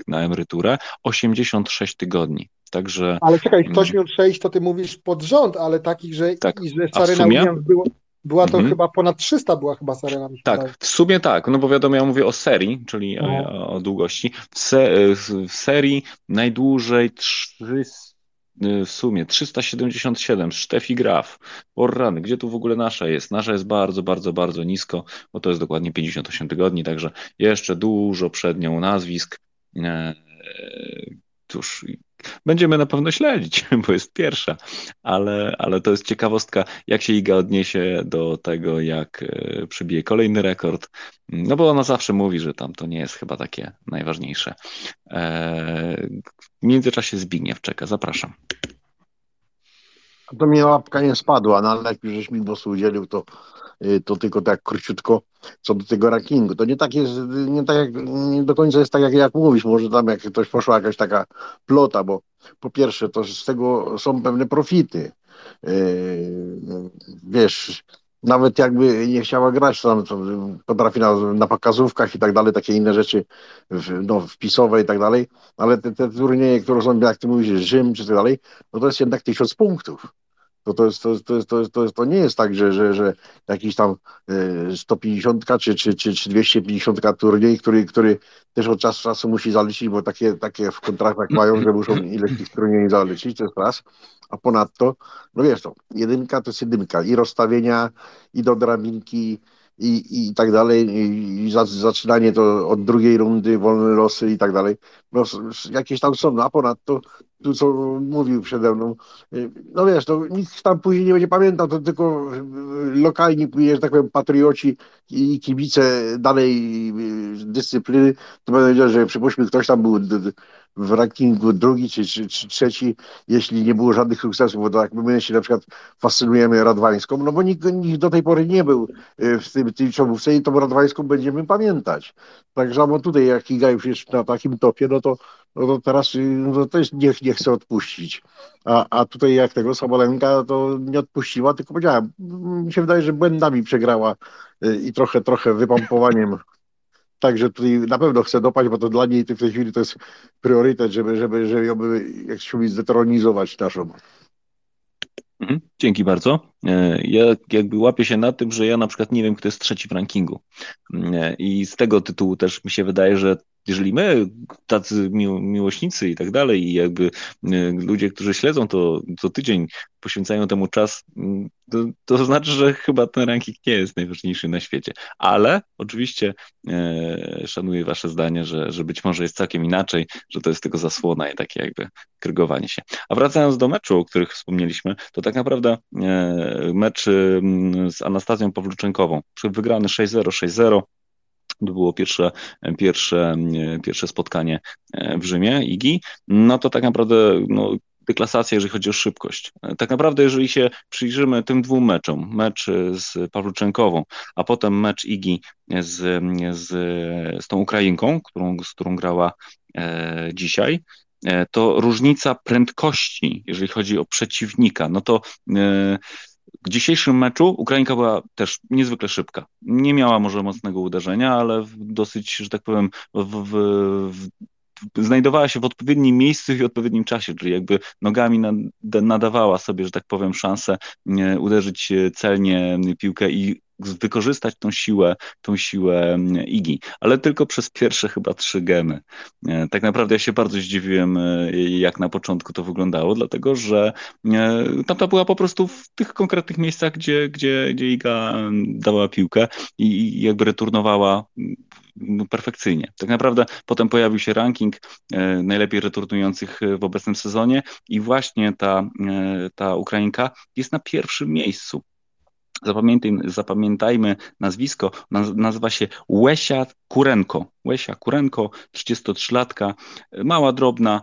na emeryturę, 86 tygodni. Także. Ale czekaj, 186 to ty mówisz pod rząd, ale takich, że, tak. i, że Sarena. Williams było, była to mhm. chyba ponad 300 była chyba Sarena. Tak, w sumie tak, no bo wiadomo, ja mówię o serii, czyli no. o, o, długości. W, se, w serii najdłużej 300 Y, w sumie 377, Sztefi Graf. O rany, gdzie tu w ogóle nasza jest? Nasza jest bardzo, bardzo, bardzo nisko, bo to jest dokładnie 58 tygodni, także jeszcze dużo przed nią nazwisk. E, cóż, będziemy na pewno śledzić, bo jest pierwsza, ale, ale to jest ciekawostka, jak się Iga odniesie do tego, jak e, przybije kolejny rekord, no bo ona zawsze mówi, że tam to nie jest chyba takie najważniejsze. E, w międzyczasie Zbigniew czeka, zapraszam. To mnie łapka nie spadła, no ale jak już żeś mi głosu udzielił, to Y, to tylko tak króciutko co do tego rankingu. To nie tak jest, nie tak jak, nie do końca jest tak, jak, jak mówisz, może tam jak ktoś poszła jakaś taka plota, bo po pierwsze to z tego są pewne profity. Yy, wiesz, nawet jakby nie chciała grać, to potrafi na, na pokazówkach i tak dalej, takie inne rzeczy w, no, wpisowe i tak dalej, ale te, te turnieje, które są, jak ty mówisz, Rzym czy tak dalej, no to jest jednak tysiąc punktów. To, to, jest, to, jest, to, jest, to, jest, to, jest, to nie jest tak, że, że, że jakiś tam 150 czy, czy, czy, czy 250 turniej, który, który też od czasu czasu musi zaliczyć, bo takie, takie w kontraktach mają, że muszą ileś tych turniej zaliczyć, to jest raz. A ponadto, no wiesz to, jedynka to jest jedynka i rozstawienia, i do drabinki, i, i tak dalej, i zaczynanie to od drugiej rundy, wolne losy i tak dalej. No, jakieś tam są, no, a ponadto tu co mówił przede mną, y, no wiesz, to nikt tam później nie będzie pamiętał, to tylko y, lokalni, że tak powiem, patrioci i kibice danej y, dyscypliny, to będę wiedział, że przypuśćmy ktoś tam był w rankingu drugi czy, czy, czy, trzeci, jeśli nie było żadnych sukcesów, bo tak my się na przykład fascynujemy Radwańską, no bo nikt, nikt do tej pory nie był w tym, tym czołówce i tą Radwańską będziemy pamiętać. Także no tutaj jak Iga już jest na takim topie, no to no to teraz no też nie, nie chce odpuścić. A, a tutaj jak tego Samolenka to nie odpuściła, tylko powiedziałem, mi się wydaje, że błędami przegrała y, i trochę, trochę wypompowaniem. Także tutaj na pewno chcę dopaść, bo to dla niej w tej chwili to jest priorytet, żeby, żeby, żeby ją, jak się mówi, zdetronizować naszą. Mhm, dzięki bardzo. E, ja jakby łapię się na tym, że ja na przykład nie wiem, kto jest trzeci w rankingu. E, I z tego tytułu też mi się wydaje, że jeżeli my, tacy miłośnicy i tak dalej, i jakby ludzie, którzy śledzą to co tydzień, poświęcają temu czas, mm, to, to znaczy, że chyba ten ranking nie jest najważniejszy na świecie. Ale oczywiście e, szanuję wasze zdanie, że, że być może jest całkiem inaczej, że to jest tylko zasłona i takie jakby krygowanie się. A wracając do meczu, o których wspomnieliśmy, to tak naprawdę e, mecz z Anastazją Pawluczenkową, wygrany 6-0, 6-0, to było pierwsze, pierwsze, pierwsze spotkanie e, w Rzymie, IGI, no to tak naprawdę no, deklasacja, jeżeli chodzi o szybkość. Tak naprawdę, jeżeli się przyjrzymy tym dwóm meczom, mecz z Pawluczenkową, a potem mecz Igi z, z, z tą Ukrainką, którą, z którą grała e, dzisiaj, e, to różnica prędkości, jeżeli chodzi o przeciwnika, no to e, w dzisiejszym meczu Ukrainka była też niezwykle szybka. Nie miała może mocnego uderzenia, ale dosyć, że tak powiem, w, w, w znajdowała się w odpowiednim miejscu i w odpowiednim czasie, czyli jakby nogami nadawała sobie, że tak powiem, szansę uderzyć celnie piłkę i wykorzystać tą siłę, tą siłę Igi, ale tylko przez pierwsze chyba trzy gemy. E, tak naprawdę ja się bardzo zdziwiłem, e, jak na początku to wyglądało, dlatego że e, tamta była po prostu w tych konkretnych miejscach, gdzie, gdzie, gdzie Iga dawała piłkę i jakby returnowała no, perfekcyjnie. Tak naprawdę potem pojawił się ranking najlepiej returnujących w obecnym sezonie i właśnie ta, ta Ukrainka jest na pierwszym miejscu. Zapamiętajmy, zapamiętajmy nazwisko, nazywa się Łesia Kurenko. Łesia Kurenko, 33-latka, mała, drobna,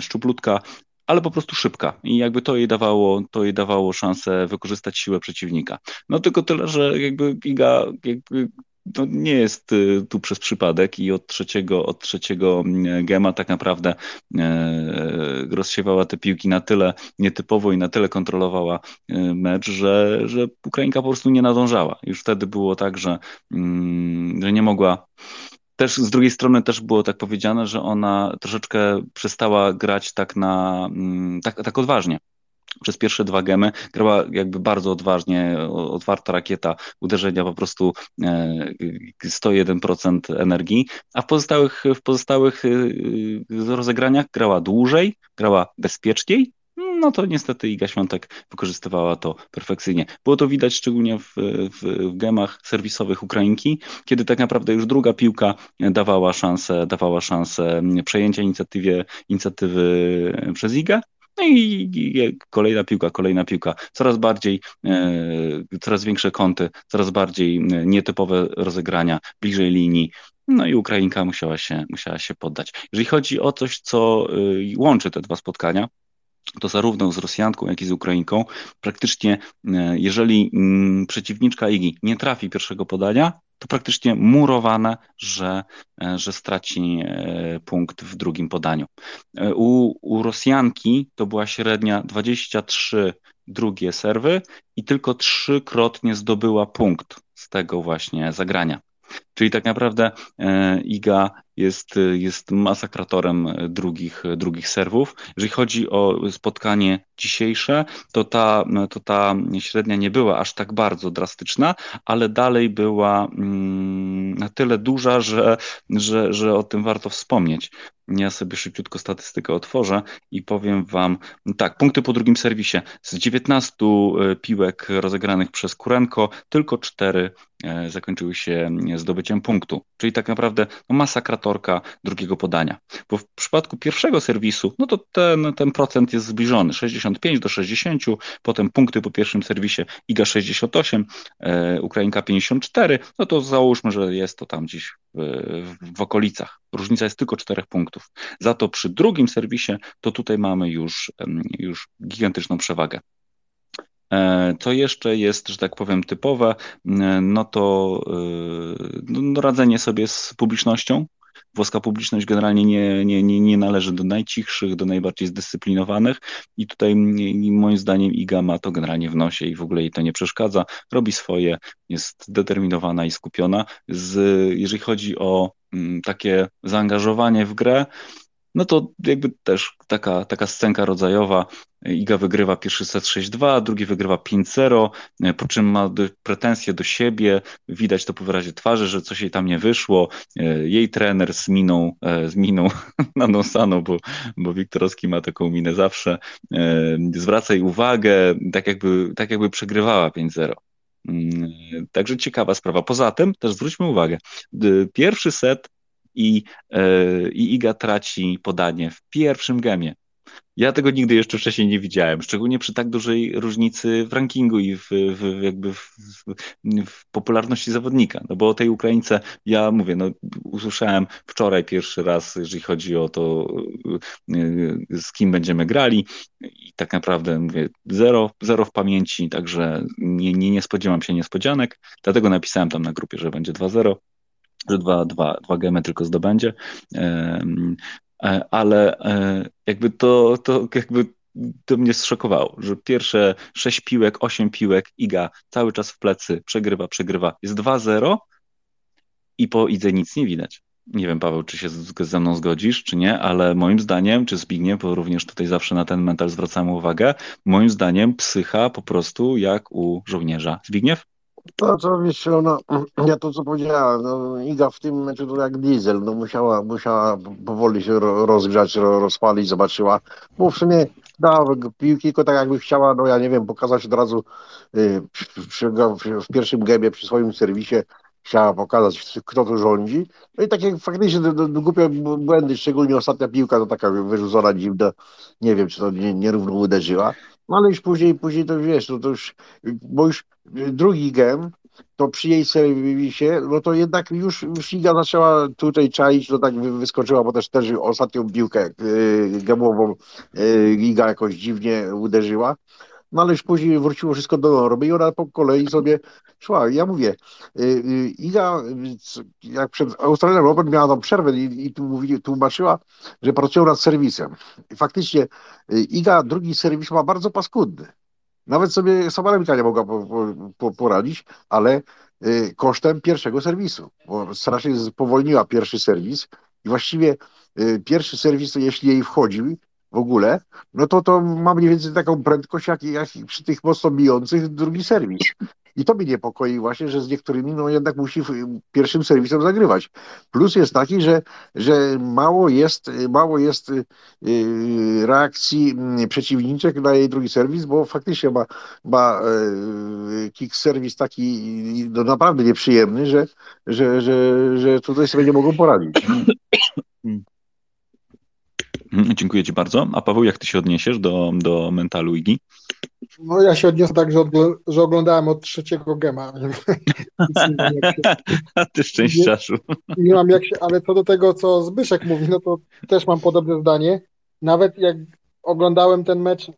szczuplutka, ale po prostu szybka i jakby to jej dawało, to jej dawało szansę wykorzystać siłę przeciwnika. No tylko tyle, że jakby Giga jakby to nie jest y, tu przez przypadek i od trzeciego, od trzeciego mm, gema tak naprawdę e, rozsiewała te piłki na tyle nietypowo i na tyle kontrolowała e, mecz, że, że Ukrainka po prostu nie nadążała. Już wtedy było tak, że, mm, że nie mogła też z drugiej strony też było tak powiedziane, że ona troszeczkę przestała grać tak na mm, tak, tak odważnie przez pierwsze dwa gemy. Grała jakby bardzo odważnie, otwarta rakieta uderzenia po prostu 101% e, energii, a w pozostałych, w pozostałych e, e, rozegraniach grała dłużej, grała bezpieczniej, no to niestety Iga Świątek wykorzystywała to perfekcyjnie. Było to widać szczególnie w, w, w gemach serwisowych Ukrainki, kiedy tak naprawdę już druga piłka dawała szansę, dawała szansę przejęcia inicjatywy przez Igę, no i, kolejna piłka, kolejna piłka. Coraz bardziej, e, coraz większe kąty, coraz bardziej e, nietypowe rozegrania, bliżej linii. No i Ukrainka musiała się, musiała się poddać. Jeżeli chodzi o coś, co e, łączy te dwa spotkania, to zarówno z Rosjanką, jak i z Ukrainką, praktycznie jeżeli mm, przeciwniczka Igi nie trafi pierwszego podania, to praktycznie murowane, że, e, że straci e, punkt w drugim podaniu. E, u, u Rosjanki to była średnia 23 drugie serwy i tylko trzykrotnie zdobyła punkt z tego właśnie zagrania. Czyli tak naprawdę Iga jest, jest masakratorem drugich, drugich serwów. Jeżeli chodzi o spotkanie dzisiejsze, to ta, to ta średnia nie była aż tak bardzo drastyczna, ale dalej była mm, na tyle duża, że, że, że o tym warto wspomnieć. Ja sobie szybciutko statystykę otworzę i powiem Wam, tak, punkty po drugim serwisie. Z 19 e, piłek rozegranych przez Kurenko, tylko 4 e, zakończyły się zdobyciem punktu. Czyli tak naprawdę no, masakratorka drugiego podania. Bo w przypadku pierwszego serwisu, no to ten, ten procent jest zbliżony, 65 do 60, potem punkty po pierwszym serwisie IGA 68, e, Ukrainka 54, no to załóżmy, że jest to tam gdzieś w, w okolicach. Różnica jest tylko 4 punktów. Za to przy drugim serwisie, to tutaj mamy już, już gigantyczną przewagę. E, co jeszcze jest, że tak powiem, typowe, no to e, no, radzenie sobie z publicznością, włoska publiczność generalnie nie, nie, nie, nie należy do najcichszych, do najbardziej zdyscyplinowanych i tutaj moim zdaniem Iga ma to generalnie w nosie i w ogóle jej to nie przeszkadza, robi swoje, jest zdeterminowana i skupiona. Z, jeżeli chodzi o takie zaangażowanie w grę, no to jakby też taka, taka scenka rodzajowa. Iga wygrywa pierwszy set 6-2, drugi wygrywa 5-0, po czym ma pretensje do siebie, widać to po wyrazie twarzy, że coś jej tam nie wyszło. Jej trener z miną, z miną nadąsaną, bo, bo Wiktorowski ma taką minę zawsze, zwraca jej uwagę, tak jakby, tak jakby przegrywała 5-0. Mm, także ciekawa sprawa. Poza tym też zwróćmy uwagę, pierwszy set i, e, i Iga traci podanie w pierwszym gemie. Ja tego nigdy jeszcze wcześniej nie widziałem, szczególnie przy tak dużej różnicy w rankingu i w, w jakby w, w, popularności zawodnika. No bo o tej Ukraińce ja mówię, no usłyszałem wczoraj pierwszy raz, jeżeli chodzi o to, e, z kim będziemy grali i tak naprawdę mówię, zero, zero w pamięci, także nie, nie, nie spodziewam się niespodzianek, dlatego napisałem tam na grupie, że będzie 2-0 że dwa, dwa, dwa gemy tylko zdobędzie, e, ale e, jakby to, to jakby to mnie zszokowało, że pierwsze sześć piłek, osiem piłek, Iga cały czas w plecy, przegrywa, przegrywa, jest 2-0 i po Idze nic nie widać. Nie wiem, Paweł, czy się ze mną zgodzisz, czy nie, ale moim zdaniem, czy Zbigniew, bo również tutaj zawsze na ten mental zwracamy uwagę, moim zdaniem psycha po prostu jak u żołnierza. Zbigniew? To wiesz, no, ja to co powiedziałem, no, Iga w tym meczu to jak diesel, no musiała, musiała powoli się rozgrzać, rozpalić, zobaczyła, bo w sumie dała piłki, tylko tak jakby chciała, no ja nie wiem, pokazać od razu y, przy, w pierwszym gebie przy swoim serwisie, chciała pokazać, kto tu rządzi. No i takie faktycznie głupie błędy, szczególnie ostatnia piłka, to taka wyrzucona dziwna, nie wiem, czy to nierówno nie uderzyła. No ale już później, później to wiesz, no to już, bo już drugi gem, to przy jej serwisie, no to jednak już, już Iga zaczęła tutaj czaić, no tak wyskoczyła, bo też też ostatnią piłkę yy, gemową yy, Iga jakoś dziwnie uderzyła. No ale już później wróciło wszystko do normy i ona po kolei sobie szła. Ja mówię, y, y, Iga, jak przed Australian Open miała tam przerwę i, i tłumaczyła, że pracują nad serwisem. I faktycznie y, Iga drugi serwis ma bardzo paskudny. Nawet sobie sama Remika nie mogła po, po, poradzić, ale kosztem pierwszego serwisu, bo strasznie spowolniła pierwszy serwis i właściwie pierwszy serwis, jeśli jej wchodzi, w ogóle, no to to ma mniej więcej taką prędkość, jak, jak przy tych mocno bijących drugi serwis. I to mnie niepokoi właśnie, że z niektórymi no jednak musi pierwszym serwisem zagrywać. Plus jest taki, że, że mało jest, mało jest yy, reakcji yy, przeciwniczek na jej drugi serwis, bo faktycznie ma, ma yy, kick serwis taki no, naprawdę nieprzyjemny, że, że, że, że tutaj sobie nie mogą poradzić. Mhm, dziękuję Ci bardzo. A Paweł, jak Ty się odniesiesz do, do mentalu Igi? No ja się odniosę tak, że, że oglądałem od trzeciego gema. A Ty szczęściarzu. Nie, nie mam jak się, ale co do tego, co Zbyszek mówi, no to też mam podobne zdanie. Nawet jak oglądałem ten mecz e,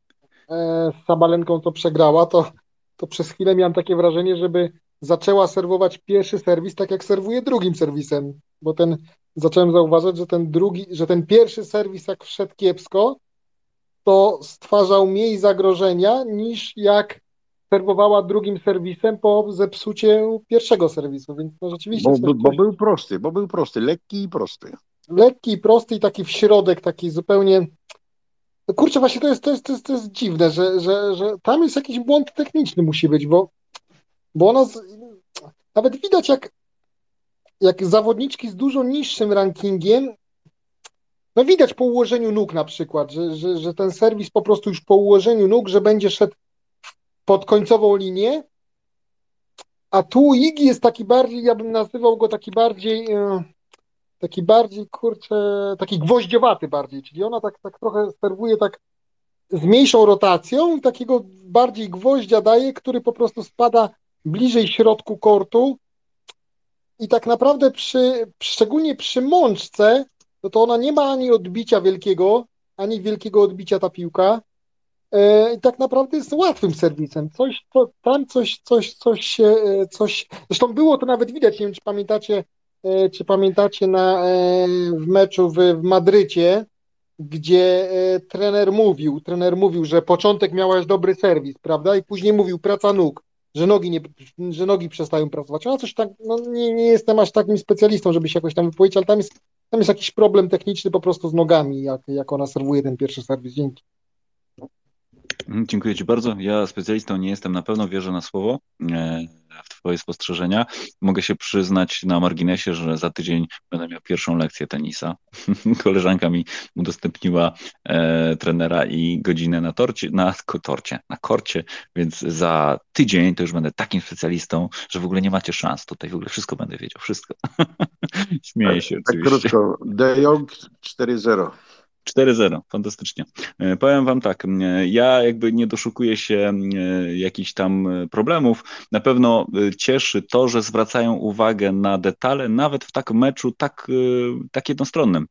z Sabalenką, co przegrała, to, to przez chwilę miałem takie wrażenie, żeby zaczęła serwować pierwszy serwis tak jak serwuje drugim serwisem, bo ten zacząłem zauważać, że ten drugi, że ten pierwszy serwis jak wszedł kiepsko, to stwarzał mniej zagrożenia niż jak serwowała drugim serwisem po zepsuciu pierwszego serwisu, więc no rzeczywiście... Bo, bo, był prosty, bo był prosty, lekki i prosty. Lekki i prosty i taki w środek, taki zupełnie... No kurczę, właśnie to jest, to jest, to jest, to jest dziwne, że, że, że tam jest jakiś błąd techniczny musi być, bo, bo ona z... nawet widać jak jak zawodniczki z dużo niższym rankingiem, no widać po ułożeniu nóg na przykład, że, że, że ten serwis po prostu już po ułożeniu nóg, że będzie szedł pod końcową linię, a tu Igi jest taki bardziej, ja bym nazywał go taki bardziej, e, taki bardziej, kurczę, taki gwoździowaty bardziej, czyli ona tak, tak trochę serwuje tak z mniejszą rotacją takiego bardziej gwoździa daje, który po prostu spada bliżej środku kortu, i tak naprawdę przy, szczególnie przy mączce, no to ona nie ma ani odbicia wielkiego, ani wielkiego odbicia ta piłka. E, I tak naprawdę jest łatwym serwisem. Coś, to, tam coś, coś, coś się, e, coś. Zresztą było to nawet widać, nie wiem, czy pamiętacie, e, czy pamiętacie na, w meczu w, w Madrycie, gdzie trener mówił, trener mówił, że początek miałaś dobry serwis, prawda? I później mówił praca nóg że nogi, nie, że nogi przestają pracować. Ona coś tak, no nie, nie jestem aż takim specjalistą, żeby się jakoś tam wypowiedzieć, ale tam jest tam jest jakiś problem techniczny po prostu z nogami, jak, jak ona serwuje ten pierwszy serwis. Dzięki. Mhm, dziękuję Ci bardzo. Ja specjalistą nie jestem, na pewno wierzę na słowo e, w Twoje spostrzeżenia. Mogę się przyznać na marginesie, że za tydzień będę miał pierwszą lekcję tenisa. Koleżanka mi udostępniła e, trenera i godzinę na torcie, na torcie, na korcie, więc za tydzień to już będę takim specjalistą, że w ogóle nie macie szans. Tutaj w ogóle wszystko będę wiedział, wszystko. Śmieję się tak, oczywiście. Tak krótko, De Jong 4-0. 4-0, fantastycznie. E, powiem Wam tak, e, ja jakby nie doszukuję się e, jakichś tam problemów. Na pewno cieszy to, że zwracają uwagę na detale, nawet w takim meczu tak, tak jednostronnym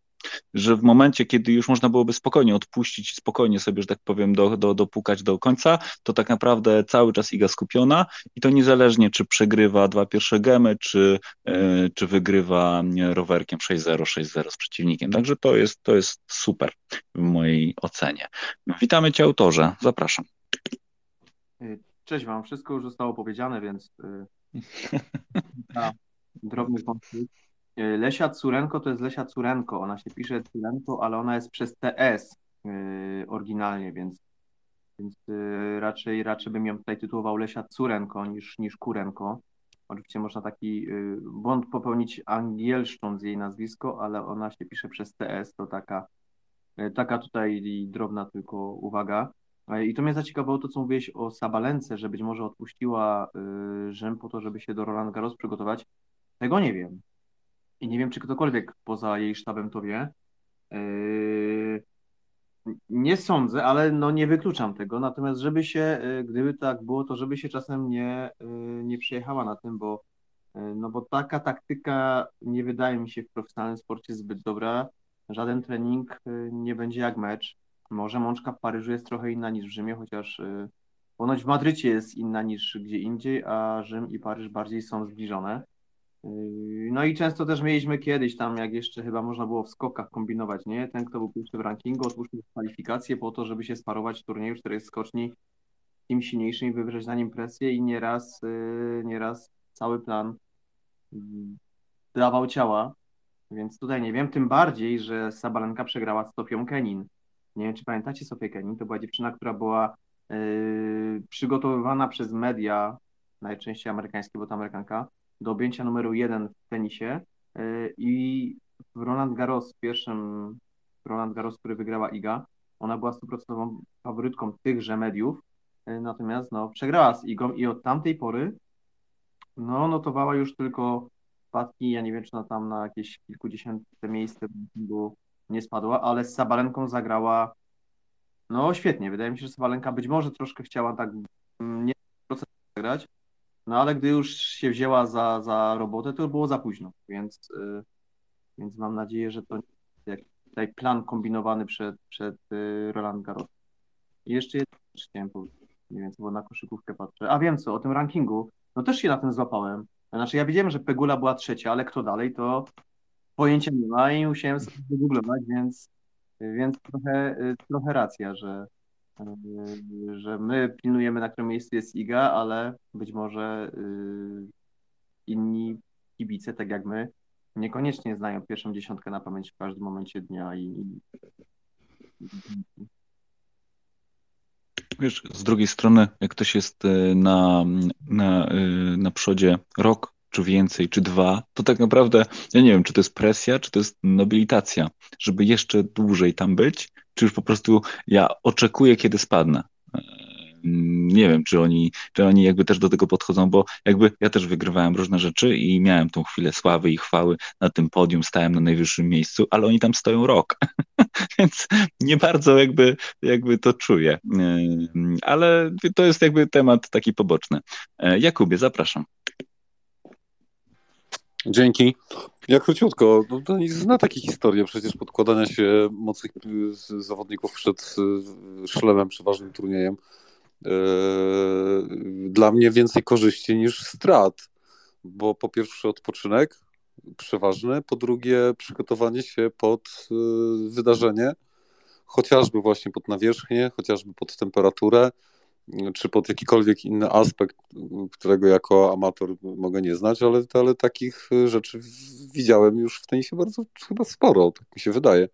że w momencie, kiedy już można byłoby spokojnie odpuścić, spokojnie sobie, że tak powiem, do, do, dopukać do końca, to tak naprawdę cały czas Iga skupiona i to niezależnie, czy przegrywa dwa pierwsze gemy, czy, e, czy wygrywa rowerkiem 6-0, 6-0 z przeciwnikiem. Także to jest, to jest super w mojej ocenie. Witamy Cię, autorze. Zapraszam. Cześć Wam. Wszystko już zostało powiedziane, więc yy, drobny konflikt. E, Lesia Curenko to jest Lesia Curenko. Ona się pisze Curenko, ale ona jest przez TS yy, oryginalnie, więc, więc yy, raczej, raczej bym ją tutaj tytułował Lesia Curenko niż, niż Kurenko. Oczywiście można taki błąd popełnić angielszcząc jej nazwisko, ale ona się pisze przez TS. To taka, taka tutaj drobna tylko uwaga. I to mnie zaciekawiło to, co mówiłeś o Sabalence, że być może odpuściła Rzym po to, żeby się do Roland Garros przygotować. Tego nie wiem i nie wiem, czy ktokolwiek poza jej sztabem to wie. Yy, nie sądzę, ale no nie wykluczam tego. Natomiast żeby się, yy, gdyby tak było, to żeby się czasem nie, yy, nie przejechała na tym, bo, no bo taka taktyka nie wydaje mi się w profesjonalnym sporcie zbyt dobra. Żaden trening nie będzie jak mecz. Może mączka w Paryżu jest trochę inna niż w Rzymie, chociaż ponoć w Madrycie jest inna niż gdzie indziej, a Rzym i Paryż bardziej są zbliżone. Yy, no i często też mieliśmy kiedyś tam, jak jeszcze chyba można było w skokach kombinować, nie? Ten, kto był pierwszy w rankingu, otwórzmy kwalifikacje po to, żeby się sparować w turnieju czterech skoczni tym silniejszym i wywrzeć na nim presję i nieraz, yy, nieraz cały plan yy, dawał ciała. Więc tutaj nie wiem, tym bardziej, że Sabalenka przegrała z Sofią Kenin. Nie wiem, czy pamiętacie Sofię Kenin? To była dziewczyna, która była yy, przygotowywana przez media, najczęściej amerykańskie, bo to Amerykanka, do objęcia numeru jeden w tenisie. Y, i w Roland Garros, pierwszym Roland Garros, który wygrała Iga, ona była stuprocentową faworytką tychże mediów, y, natomiast no, przegrała z Igą i od tamtej pory no, notowała już tylko spadki, ja nie wiem, czy ona tam na jakieś kilkudziesiąte miejsce nie spadła, ale z Sabalenką zagrała no świetnie, wydaje mi się, że Sabalenka być może troszkę chciała tak mm, nie zagrać, no ale gdy już się wzięła za, za robotę, to było za późno, więc, yy, więc mam nadzieję, że to jak tutaj plan kombinowany przed, przed yy, Roland Garros. I jeszcze jedno chciałem powiedzieć, nie wiem, bo na koszykówkę patrzę. A wiem co, o tym rankingu, no też się na tym złapałem. Znaczy ja wiedziałem, że Pegula była trzecia, ale kto dalej, to pojęcia nie ma i musiałem sobie wygooglować, więc, więc trochę, y, trochę racja, że, że my pilnujemy, na którym miejscu jest Iga, ale być może yy, inni kibice, tak jak my, niekoniecznie znają pierwszą dziesiątkę na pamięć w każdym momencie dnia i, Wiesz, z drugiej strony, jak ktoś jest e, na, na, e, na przodzie rok, czy więcej, czy dwa, to tak naprawdę, ja nie wiem, czy to jest presja, czy to jest nobilitacja, żeby jeszcze dłużej tam być, czy już po prostu ja oczekuję, kiedy spadnę. Nie wiem, czy oni, czy oni jakby też do tego podchodzą, bo jakby ja też wygrywałem różne rzeczy i miałem tą chwilę sławy i chwały na tym podium, stałem na najwyższym miejscu, ale oni tam stoją rok, więc nie bardzo jakby, jakby to czuję. Ale to jest jakby temat taki poboczny. Jakubie, zapraszam. Dzięki. Ja króciutko, no, Denis zna takie historie przecież podkładania się mocnych zawodników przed y, szlemem przy ważnym turniejem. E, dla mnie więcej korzyści niż strat, bo po pierwsze odpoczynek przeważny, po drugie przygotowanie się pod y, wydarzenie, chociażby właśnie pod nawierzchnię, chociażby pod temperaturę, czy pod jakikolwiek inny aspekt, którego jako amator mogę nie znać, ale, ale takich rzeczy widziałem już w tenisie bardzo chyba sporo, tak mi się wydaje.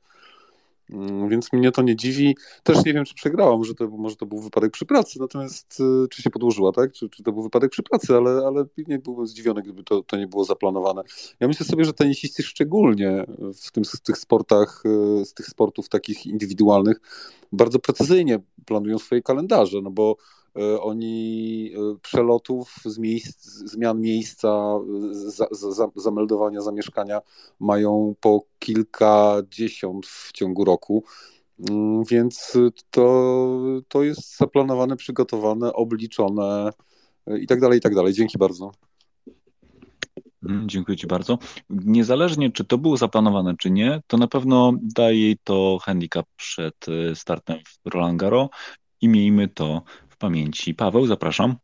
Mm, więc mnie to nie dziwi. Też nie wiem, czy przegrała, może to, może to był wypadek przy pracy, natomiast y, czy się podłożyła, tak? Czy, czy to był wypadek przy pracy, ale, ale nie byłbym zdziwiony, gdyby to, to nie było zaplanowane. Ja myślę sobie, że tenisiści szczególnie w, tym, w tych sportach, y, z tych sportów takich indywidualnych, bardzo precyzyjnie planują swoje kalendarze, no bo oni przelotów, z miejsc, zmian miejsca, za, za, zameldowania zamieszkania mają po kilkadziesiąt w ciągu roku. Mm, więc to, to jest zaplanowane, przygotowane, obliczone i tak dalej, i tak dalej. Dzięki bardzo. Mhm, dziękuję Ci bardzo. Niezależnie, czy to było zaplanowane, czy nie, to na pewno daje jej to handicap przed startem w Roland Garo i miejmy to w pamięci. Paweł, zapraszam.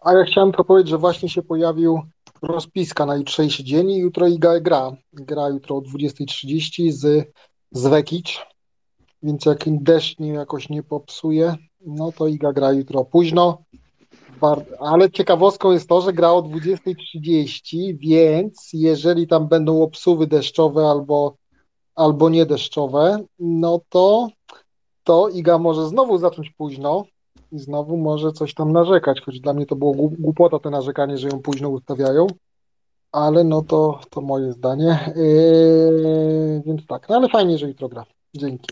A ja chciałem to powiedzieć, że właśnie się pojawił rozpiska na jutrzejszy dzień i jutro Iga gra. Gra jutro o 20.30 z, z Wekic, więc jak deszcz nie jakoś nie popsuje, no to Iga gra jutro późno. Ale ciekawostką jest to, że gra o 20.30, więc jeżeli tam będą obsuwy deszczowe albo, albo niedeszczowe, no to, to Iga może znowu zacząć późno i znowu może coś tam narzekać, choć dla mnie to było głupota te narzekanie, że ją późno ustawiają, ale no to, to moje zdanie. Yy, więc tak, no ale fajnie, że jutro gra. Dzięki.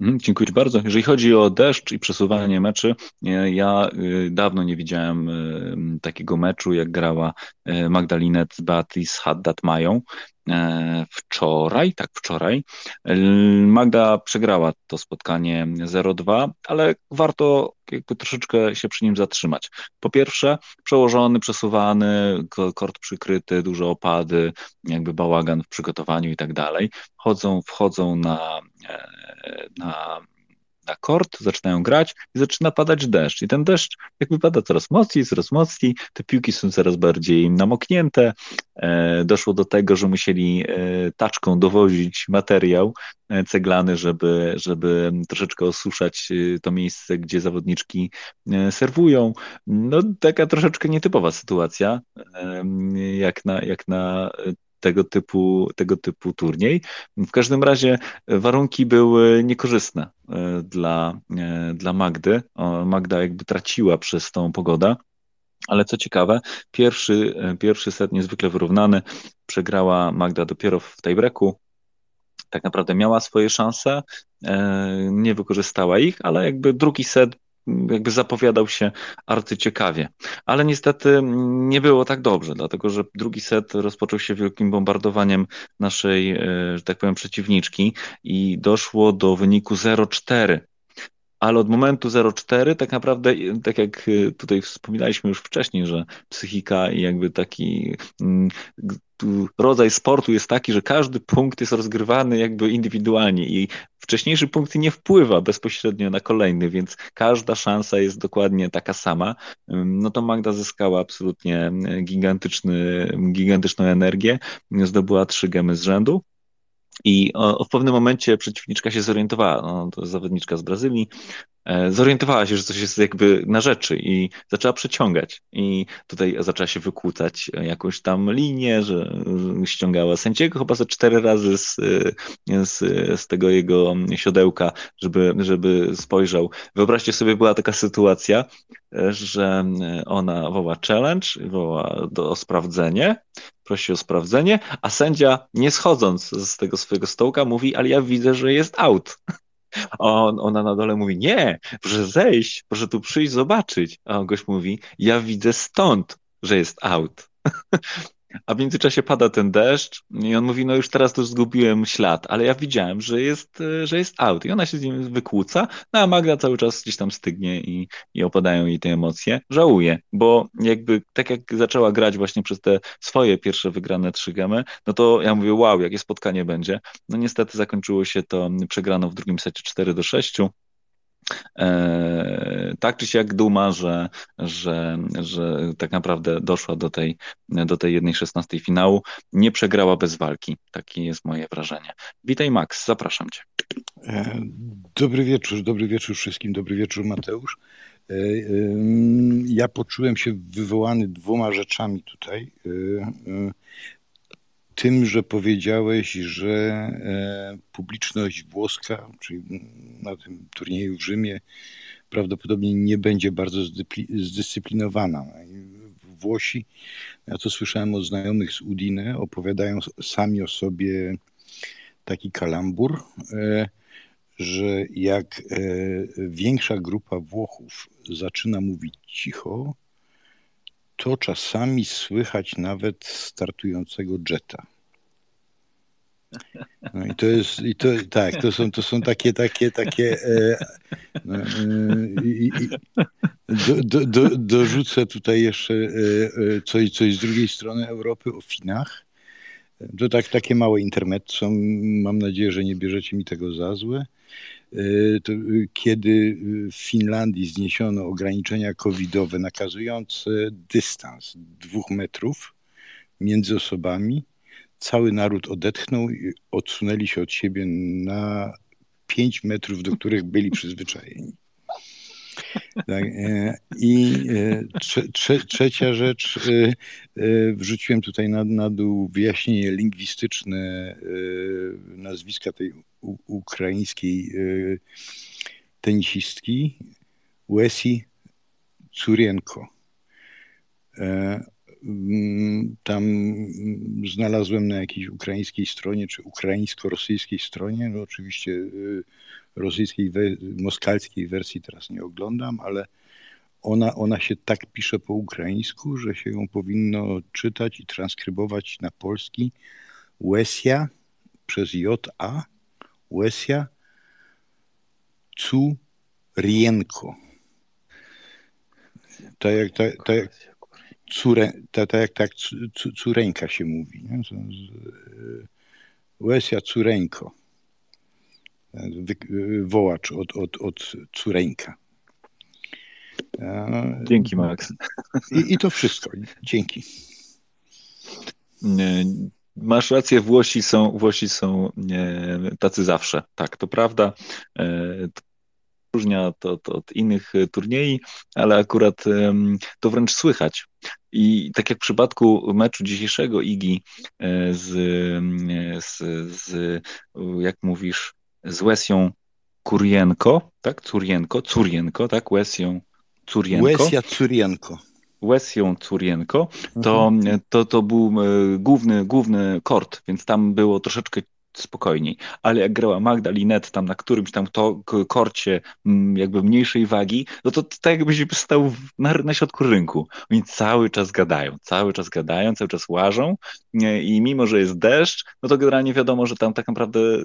Mhm, dziękuję bardzo. Jeżeli chodzi o deszcz i przesuwanie meczy, ja y, dawno nie widziałem y, takiego meczu, jak grała y, Magdalinet z Beatrice Haddad Mają. E, wczoraj, tak wczoraj. Magda przegrała to spotkanie 0-2, ale warto jakby troszeczkę się przy nim zatrzymać. Po pierwsze, przełożony, przesuwany, kort przykryty, duże opady, jakby bałagan w przygotowaniu i tak dalej. Chodzą, wchodzą na, e, na na kort, zaczynają grać i zaczyna padać deszcz. I ten deszcz jakby pada coraz mocniej, coraz mocniej, te piłki są coraz bardziej namoknięte. E, doszło do tego, że musieli e, taczką dowozić materiał e, ceglany, żeby, żeby troszeczkę osuszać to miejsce, gdzie zawodniczki serwują. No taka troszeczkę nietypowa sytuacja, jak na, jak na tego typu, tego typu turniej. W każdym razie warunki były niekorzystne e, dla, e, dla Magdy. Magda jakby traciła przez tą pogodę. Ale co ciekawe, pierwszy, e, pierwszy set niezwykle wyrównany. Przegrała Magda dopiero w tiebreaku. Tak naprawdę miała swoje szanse, nie wykorzystała ich, ale jakby drugi set jakby zapowiadał się arcyciekawie. Ale niestety nie było tak dobrze, dlatego że drugi set rozpoczął się wielkim bombardowaniem naszej, e, że tak powiem, przeciwniczki i doszło do wyniku 0-4 ale od momentu 0,4 tak naprawdę, tak jak e, tutaj wspominaliśmy już wcześniej, że psychika i jakby taki mm, rodzaj sportu jest taki, że każdy punkt jest rozgrywany jakby indywidualnie i wcześniejszy punkt nie wpływa bezpośrednio na kolejny, więc każda szansa jest dokładnie taka sama. No to Magda zyskała absolutnie gigantyczny, gigantyczną energię, zdobyła trzy gemy z rzędu. I w pewnym momencie przeciwniczka się zorientowała, no, to zawodniczka z Brazylii, e, zorientowała się, że coś jest jakby na rzeczy i zaczęła przeciągać. I tutaj zaczęła się wykłócać jakąś tam linię, że ściągała sędziego chyba ze cztery razy z, z, z tego jego siodełka, żeby, żeby spojrzał. Wyobraźcie sobie, była taka sytuacja, że ona woła challenge, woła do, o sprawdzenie, prosi o sprawdzenie, a sędzia nie schodząc z tego swojego stołka mówi, ale ja widzę, że jest out. On, ona na dole mówi, nie, proszę zejść, proszę tu przyjść zobaczyć. A on gość mówi, ja widzę stąd, że jest out. A w międzyczasie pada ten deszcz i on mówi, no już teraz to zgubiłem ślad, ale ja widziałem, że jest, e, że jest out i ona się z nim wykłóca, no a Magda cały czas gdzieś tam stygnie i, i opadają jej te emocje. Żałuje, bo jakby tak jak zaczęła grać właśnie przez te swoje pierwsze wygrane trzy gemy, no to ja mówię, wow, jakie spotkanie będzie. No niestety zakończyło się to przegraną w drugim secie 4 do 6. E, tak czy siak duma, że, że, że tak naprawdę doszła do tej, do tej jednej szesnastej finału. Nie przegrała bez walki. Takie jest moje wrażenie. Witaj Max, zapraszam Cię. E, dobry wieczór, dobry wieczór wszystkim, dobry wieczór Mateusz. Ja poczułem się wywołany dwoma rzeczami tutaj. Tym, że powiedziałeś, że publiczność włoska, czyli na tym turnieju w Rzymie, prawdopodobnie nie będzie bardzo zdyscyplinowana. Włosi, ja to słyszałem od znajomych z Udine, opowiadają sami o sobie taki kalambur, e, że jak e, większa grupa Włochów zaczyna mówić cicho, to czasami słychać nawet startującego jetta. No i to jest, i to, tak, to są, to są takie, takie, takie. E, no, e, i, do, do, do, dorzucę tutaj jeszcze e, e, coś, coś z drugiej strony Europy o Finach. To tak, takie małe intermezzo. Mam nadzieję, że nie bierzecie mi tego za złe. E, to, kiedy w Finlandii zniesiono ograniczenia covidowe nakazujące dystans dwóch metrów między osobami, cały naród odetchnął i odsunęli się od siebie na 5 metrów, do których byli przyzwyczajeni. Tak, e, I e, trze, trze, trzecia rzecz, e, wrzuciłem tutaj na, na dół wyjaśnienie lingwistyczne nazwiska tej u, ukraińskiej tenisistki Łesi Curienko. Mm, tam znalazłem na jakiejś ukraińskiej stronie, czy ukraińsko-rosyjskiej stronie, no oczywiście y, rosyjskiej, moskalskiej wersji teraz nie oglądam, ale ona, ona się tak pisze po ukraińsku, że się ją powinno czytać i transkrybować na polski. Łesia przez J-A, Łesia Curienko. Tak jak, tak, tak córę, tak, tak jak tak się mówi. Nie? Łesia córeńko. Wołacz od, od, od córeńka. Dzięki, Max. I, I to wszystko. Dzięki. Masz rację, Włosi są, Włosi są tacy zawsze. Tak, to prawda. E, różnia to, to od innych e, turniej, ale akurat to wręcz słychać. I tak jak w przypadku meczu dzisiejszego Igi e, z, z, z jak mówisz, z Łesją Kurienko, tak? Curienko, Curienko, tak? Łesją Curienko. Łesja Curienko. Łesją Curienko, to, mhm. to, to był e, główny, główny kort, więc tam było troszeczkę spokojniej. Ale jak grała Magda Linet tam na którymś tam to korcie mm, jakby mniejszej wagi, no to tak jakbyś stał na, na środku rynku. Oni cały czas gadają, cały czas gadają, cały czas łażą i mimo, że jest deszcz, no to generalnie wiadomo, że tam tak naprawdę y,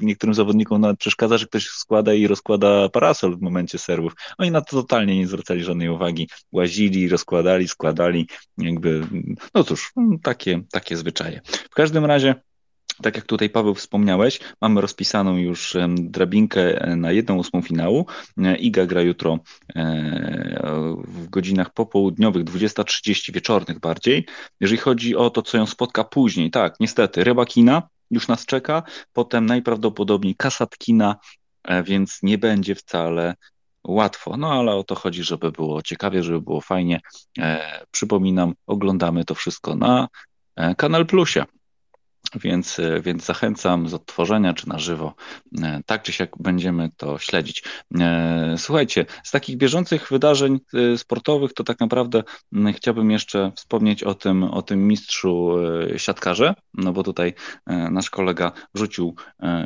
niektórym zawodnikom nawet przeszkadza, że ktoś składa i rozkłada parasol w momencie serwów. Oni na to totalnie nie zwracali żadnej uwagi. Łazili, rozkładali, składali, jakby, no cóż, takie, takie zwyczaje. W każdym razie tak jak tutaj Paweł wspomniałeś, mamy rozpisaną już drabinkę e, na jedną ósmą finału. E, Iga gra jutro e, w godzinach popołudniowych, 20.30 wieczornych bardziej. Jeżeli chodzi o to, co ją spotka później, tak, niestety, Rybakina już nas czeka, potem najprawdopodobniej Kasatkina, więc nie będzie wcale łatwo. No ale o to chodzi, żeby było ciekawie, żeby było fajnie. Przypominam, oglądamy to wszystko na Kanal Plusie. Więc, więc zachęcam z odtworzenia czy na żywo. E, tak czy siak będziemy to śledzić. E, słuchajcie, z takich bieżących wydarzeń e, sportowych to tak naprawdę chciałbym jeszcze wspomnieć o tym, o tym mistrzu siatkarze, no bo tutaj nasz kolega wrzucił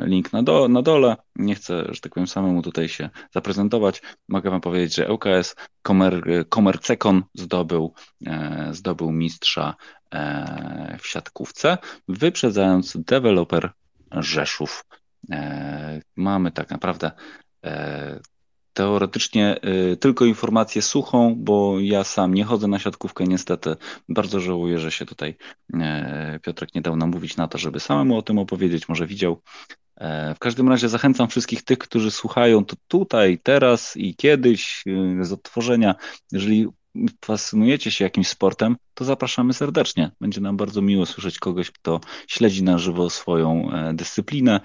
link na, do, na dole. Nie chcę, że tak powiem, samemu tutaj się zaprezentować. Mogę wam powiedzieć, że ŁKS Komer, Komercekon zdobył, zdobył mistrza E, w siatkówce, wyprzedzając deweloper Rzeszów. E, mamy tak naprawdę e, teoretycznie tylko informację suchą, bo ja sam nie chodzę na siatkówkę niestety. Bardzo żałuję, że się tutaj Piotrek nie dał nam mówić na to, żeby samemu o tym opowiedzieć, może widział. W każdym razie zachęcam wszystkich tych, którzy słuchają to tutaj, teraz i kiedyś z odtworzenia. Jeżeli fascynujecie się jakimś sportem, to zapraszamy serdecznie. Będzie nam bardzo miło słyszeć kogoś, kto śledzi na żywo swoją e, dyscyplinę,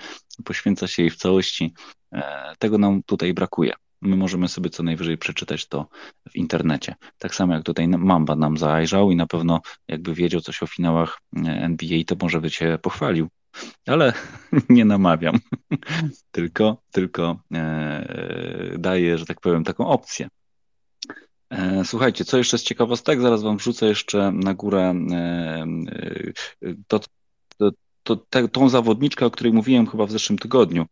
poświęca się jej w całości. E, tego nam tutaj brakuje. my możemy sobie co najwyżej przeczytać to w internecie. Tak samo jak tutaj Mamba nam zajrzał i na pewno jakby wiedział coś o finałach e, NBA, to może by się pochwalił. Ale nie namawiam, tylko, tylko daję, że tak powiem, taką opcję. E, słuchajcie, co jeszcze z ciekawostek? Zaraz wam wrzucę jeszcze na górę to, to, to, te, tą zawodniczkę, o której mówiłem chyba w zeszłym tygodniu,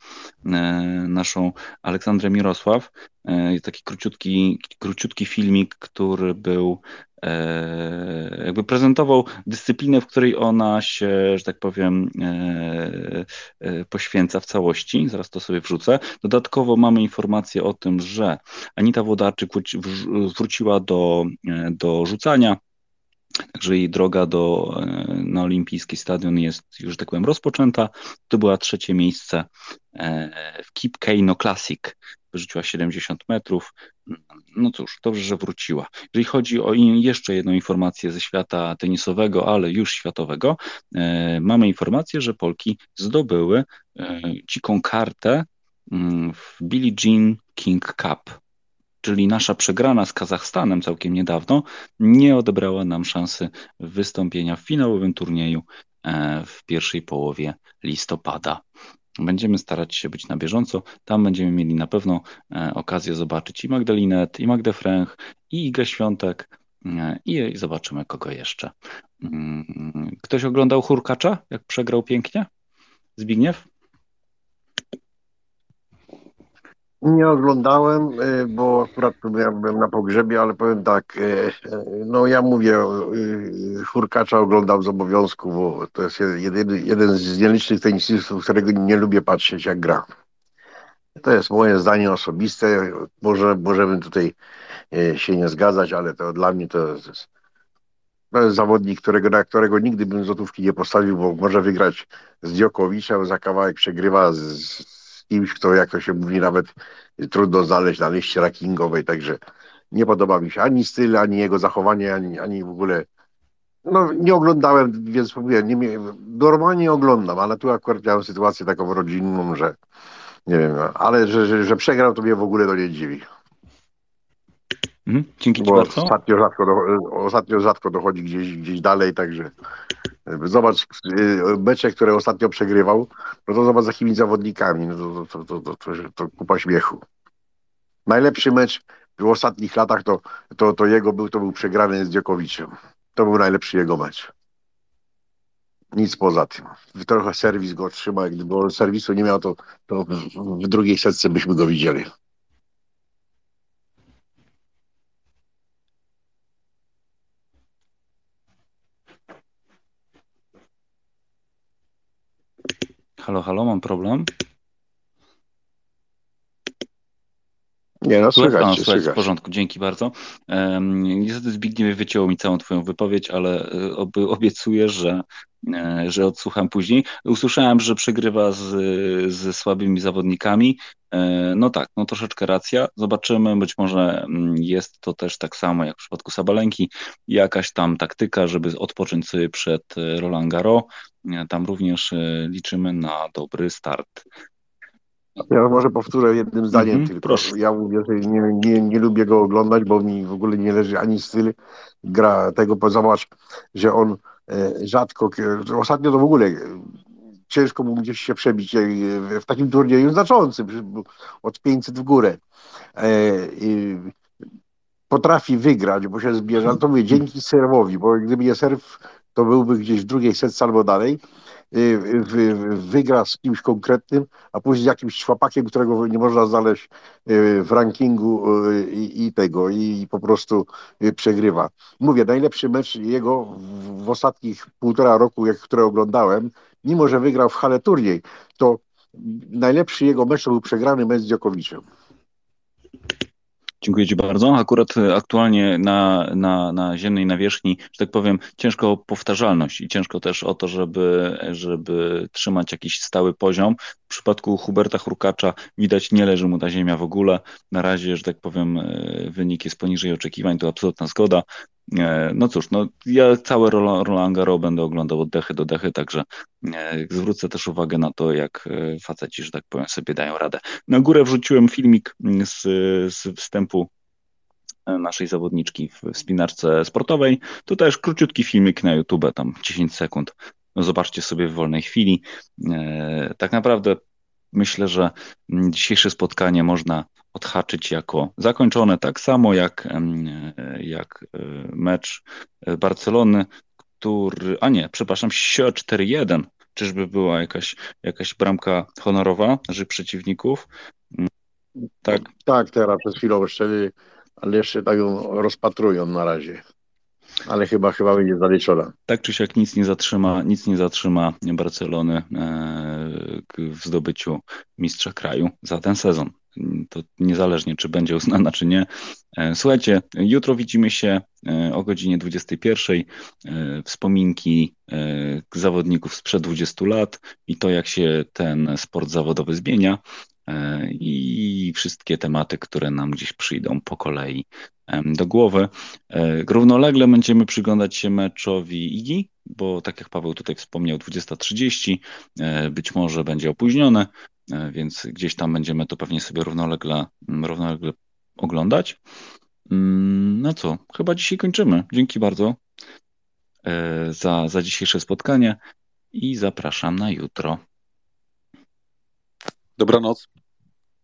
e, naszą Aleksandrę Mirosław, e, taki króciutki, króciutki filmik, który był e, jakby prezentował dyscyplinę, w której ona się, że tak powiem, poświęca w całości. Zaraz to sobie wrzucę. Dodatkowo mamy informację o tym, że Anita Włodarczyk wróciła do, do rzucania. Także jej droga do, e, na olimpijski stadion jest już, tak powiem, rozpoczęta. To była trzecie miejsce e, w Keep Kano Classic. Wyrzuciła 70 metrów. No cóż, dobrze, że wróciła. Jeżeli chodzi o jeszcze jedną informację ze świata tenisowego, ale już światowego, e, mamy informację, że Polki zdobyły dziką kartę mm, w Billie Jean King Cup czyli nasza przegrana z Kazachstanem całkiem niedawno, nie odebrała nam szansy wystąpienia w finałowym turnieju e, w pierwszej połowie listopada. Będziemy starać się być na bieżąco. Tam będziemy mieli na pewno e, okazję zobaczyć i Magdalinet, i Magdę Fręch, i Igę Świątek, e, i zobaczymy kogo jeszcze. Mm, ktoś oglądał Hurkacza, jak przegrał pięknie? Zbigniew? Nie oglądałem, y, bo akurat byłem na pogrzebie, ale powiem tak, y, y, no ja mówię, Hurkacza oglądam z obowiązku, bo to jest jedyny, jeden z nielicznych tenisistów, którego nie lubię patrzeć jak gra. To jest moje zdanie osobiste, może możemy tutaj się nie zgadzać, ale to dla mnie to jest, to jest zawodnik, którego, na którego nigdy bym złotówki nie postawił, bo może wygrać z Djokowiczem, za kawałek przegrywa z kimś, kto jak to się mówi nawet trudno znaleźć na liście rankingowej, także nie podoba mi się ani styl, ani jego zachowanie, ani, ani w ogóle no nie oglądałem, więc mówię, nie, normalnie oglądam, ale tu akurat miałem sytuację taką rodzinną, że nie wiem, ale że, że, że przegrał, to mnie w ogóle to nie dziwi. Mhm, dzięki Bo bardzo. Ostatnio rzadko, do, ostatnio rzadko dochodzi gdzieś, gdzieś dalej, także Zobacz y, mecze, które ostatnio przegrywał, no to zobacz za jakimi zawodnikami, no to, to, to, to, to, to kupa śmiechu. Najlepszy mecz w ostatnich latach to, to, to jego był, to był przegrany z Dziokowiczem. To był najlepszy jego mecz. Nic poza tym. Trochę serwis go trzymał, gdyby on serwisu nie miał, to, to w drugiej setce byśmy go widzieli. Halo, halo, mam problem. Nie, no słychać, no, słychać. W porządku, dzięki bardzo. Um, niestety Zbigniew wycięło mi całą twoją wypowiedź, ale e, ob, obiecuję, że, e, że odsłucham później. Usłyszałem, że przegrywa z, z słabymi zawodnikami. E, no tak, no troszeczkę racja. Zobaczymy, być może mm, jest to też tak samo jak w przypadku Sabalenki, jakaś tam taktyka, żeby odpocząć sobie przed Roland Garros. Tam również liczymy na dobry start. Ja może powtórzę jednym zdaniem mm -hmm, tylko. Proszę. Ja mówię, że nie, nie, nie lubię go oglądać, bo mi w ogóle nie leży ani styl gra tego. Zobacz, że on e, rzadko, ostatnio to w ogóle ciężko mu gdzieś się przebić e, w takim turnieju znaczącym, od 500 w górę. E, potrafi wygrać, bo się zbierze, to mówię, dzięki serwowi, bo gdyby nie serw, to byłby gdzieś w drugiej setce albo dalej. Y, wygra z kimś konkretnym, a później z jakimś szłapakiem, którego nie można znaleźć y, w rankingu y, i, i tego, i po prostu przegrywa. Mówię, najlepszy mecz jego w, w ostatnich półtora roku, jak, które oglądałem, mimo że wygrał w hale turniej, to najlepszy jego mecz to był przegrany mecz z Dziokowiczem. Dziękuję Ci bardzo. Akurat e, aktualnie na, na, na ziemnej nawierzchni, że tak powiem, ciężko o powtarzalność i ciężko też o to, żeby, żeby trzymać jakiś stały poziom. W przypadku Huberta Hurkacza widać, nie leży mu ta ziemia w ogóle. Na razie, że tak powiem, e, wynik jest poniżej oczekiwań, to absolutna zgoda. E, no cóż, no ja całe Roland Garros będę oglądał od dechy do dechy, także e, zwrócę też uwagę na to, jak e, faceci, że tak powiem, sobie dają radę. Na górę wrzuciłem filmik z, z wstępu naszej zawodniczki w spinarce sportowej. To też króciutki filmik na YouTube, tam 10 sekund. No zobaczcie sobie w wolnej chwili. Tak naprawdę myślę, że dzisiejsze spotkanie można odhaczyć jako zakończone, tak samo jak, jak e, mecz Barcelony, który, a nie, przepraszam, 4-1. Czyżby była jakaś, jakaś bramka honorowa naszych przeciwników? Mm, tak. Tak, teraz przez chwilę jeszcze, ale jeszcze tak ją rozpatrują na razie ale chyba chyba będzie zaliczona. Tak czy siak nic nie zatrzyma, nic nie zatrzyma Barcelony e, w zdobyciu mistrza kraju za ten sezon. To niezależnie, czy będzie uznana, czy nie. E, słuchajcie, jutro widzimy się e, o godzinie 21. Wspominki zawodników sprzed 20 lat i to, jak się ten sport zawodowy zmienia i wszystkie tematy, które nam gdzieś przyjdą po kolei do głowy. E, równolegle będziemy przyglądać się meczowi IGI, bo tak jak Paweł tutaj wspomniał, 20.30, e, być może będzie opóźnione, e, więc gdzieś tam będziemy to pewnie sobie równolegle, równolegle oglądać. Mm, no co, chyba dzisiaj kończymy. Dzięki bardzo za, za dzisiejsze spotkanie i zapraszam na jutro. Dobranoc.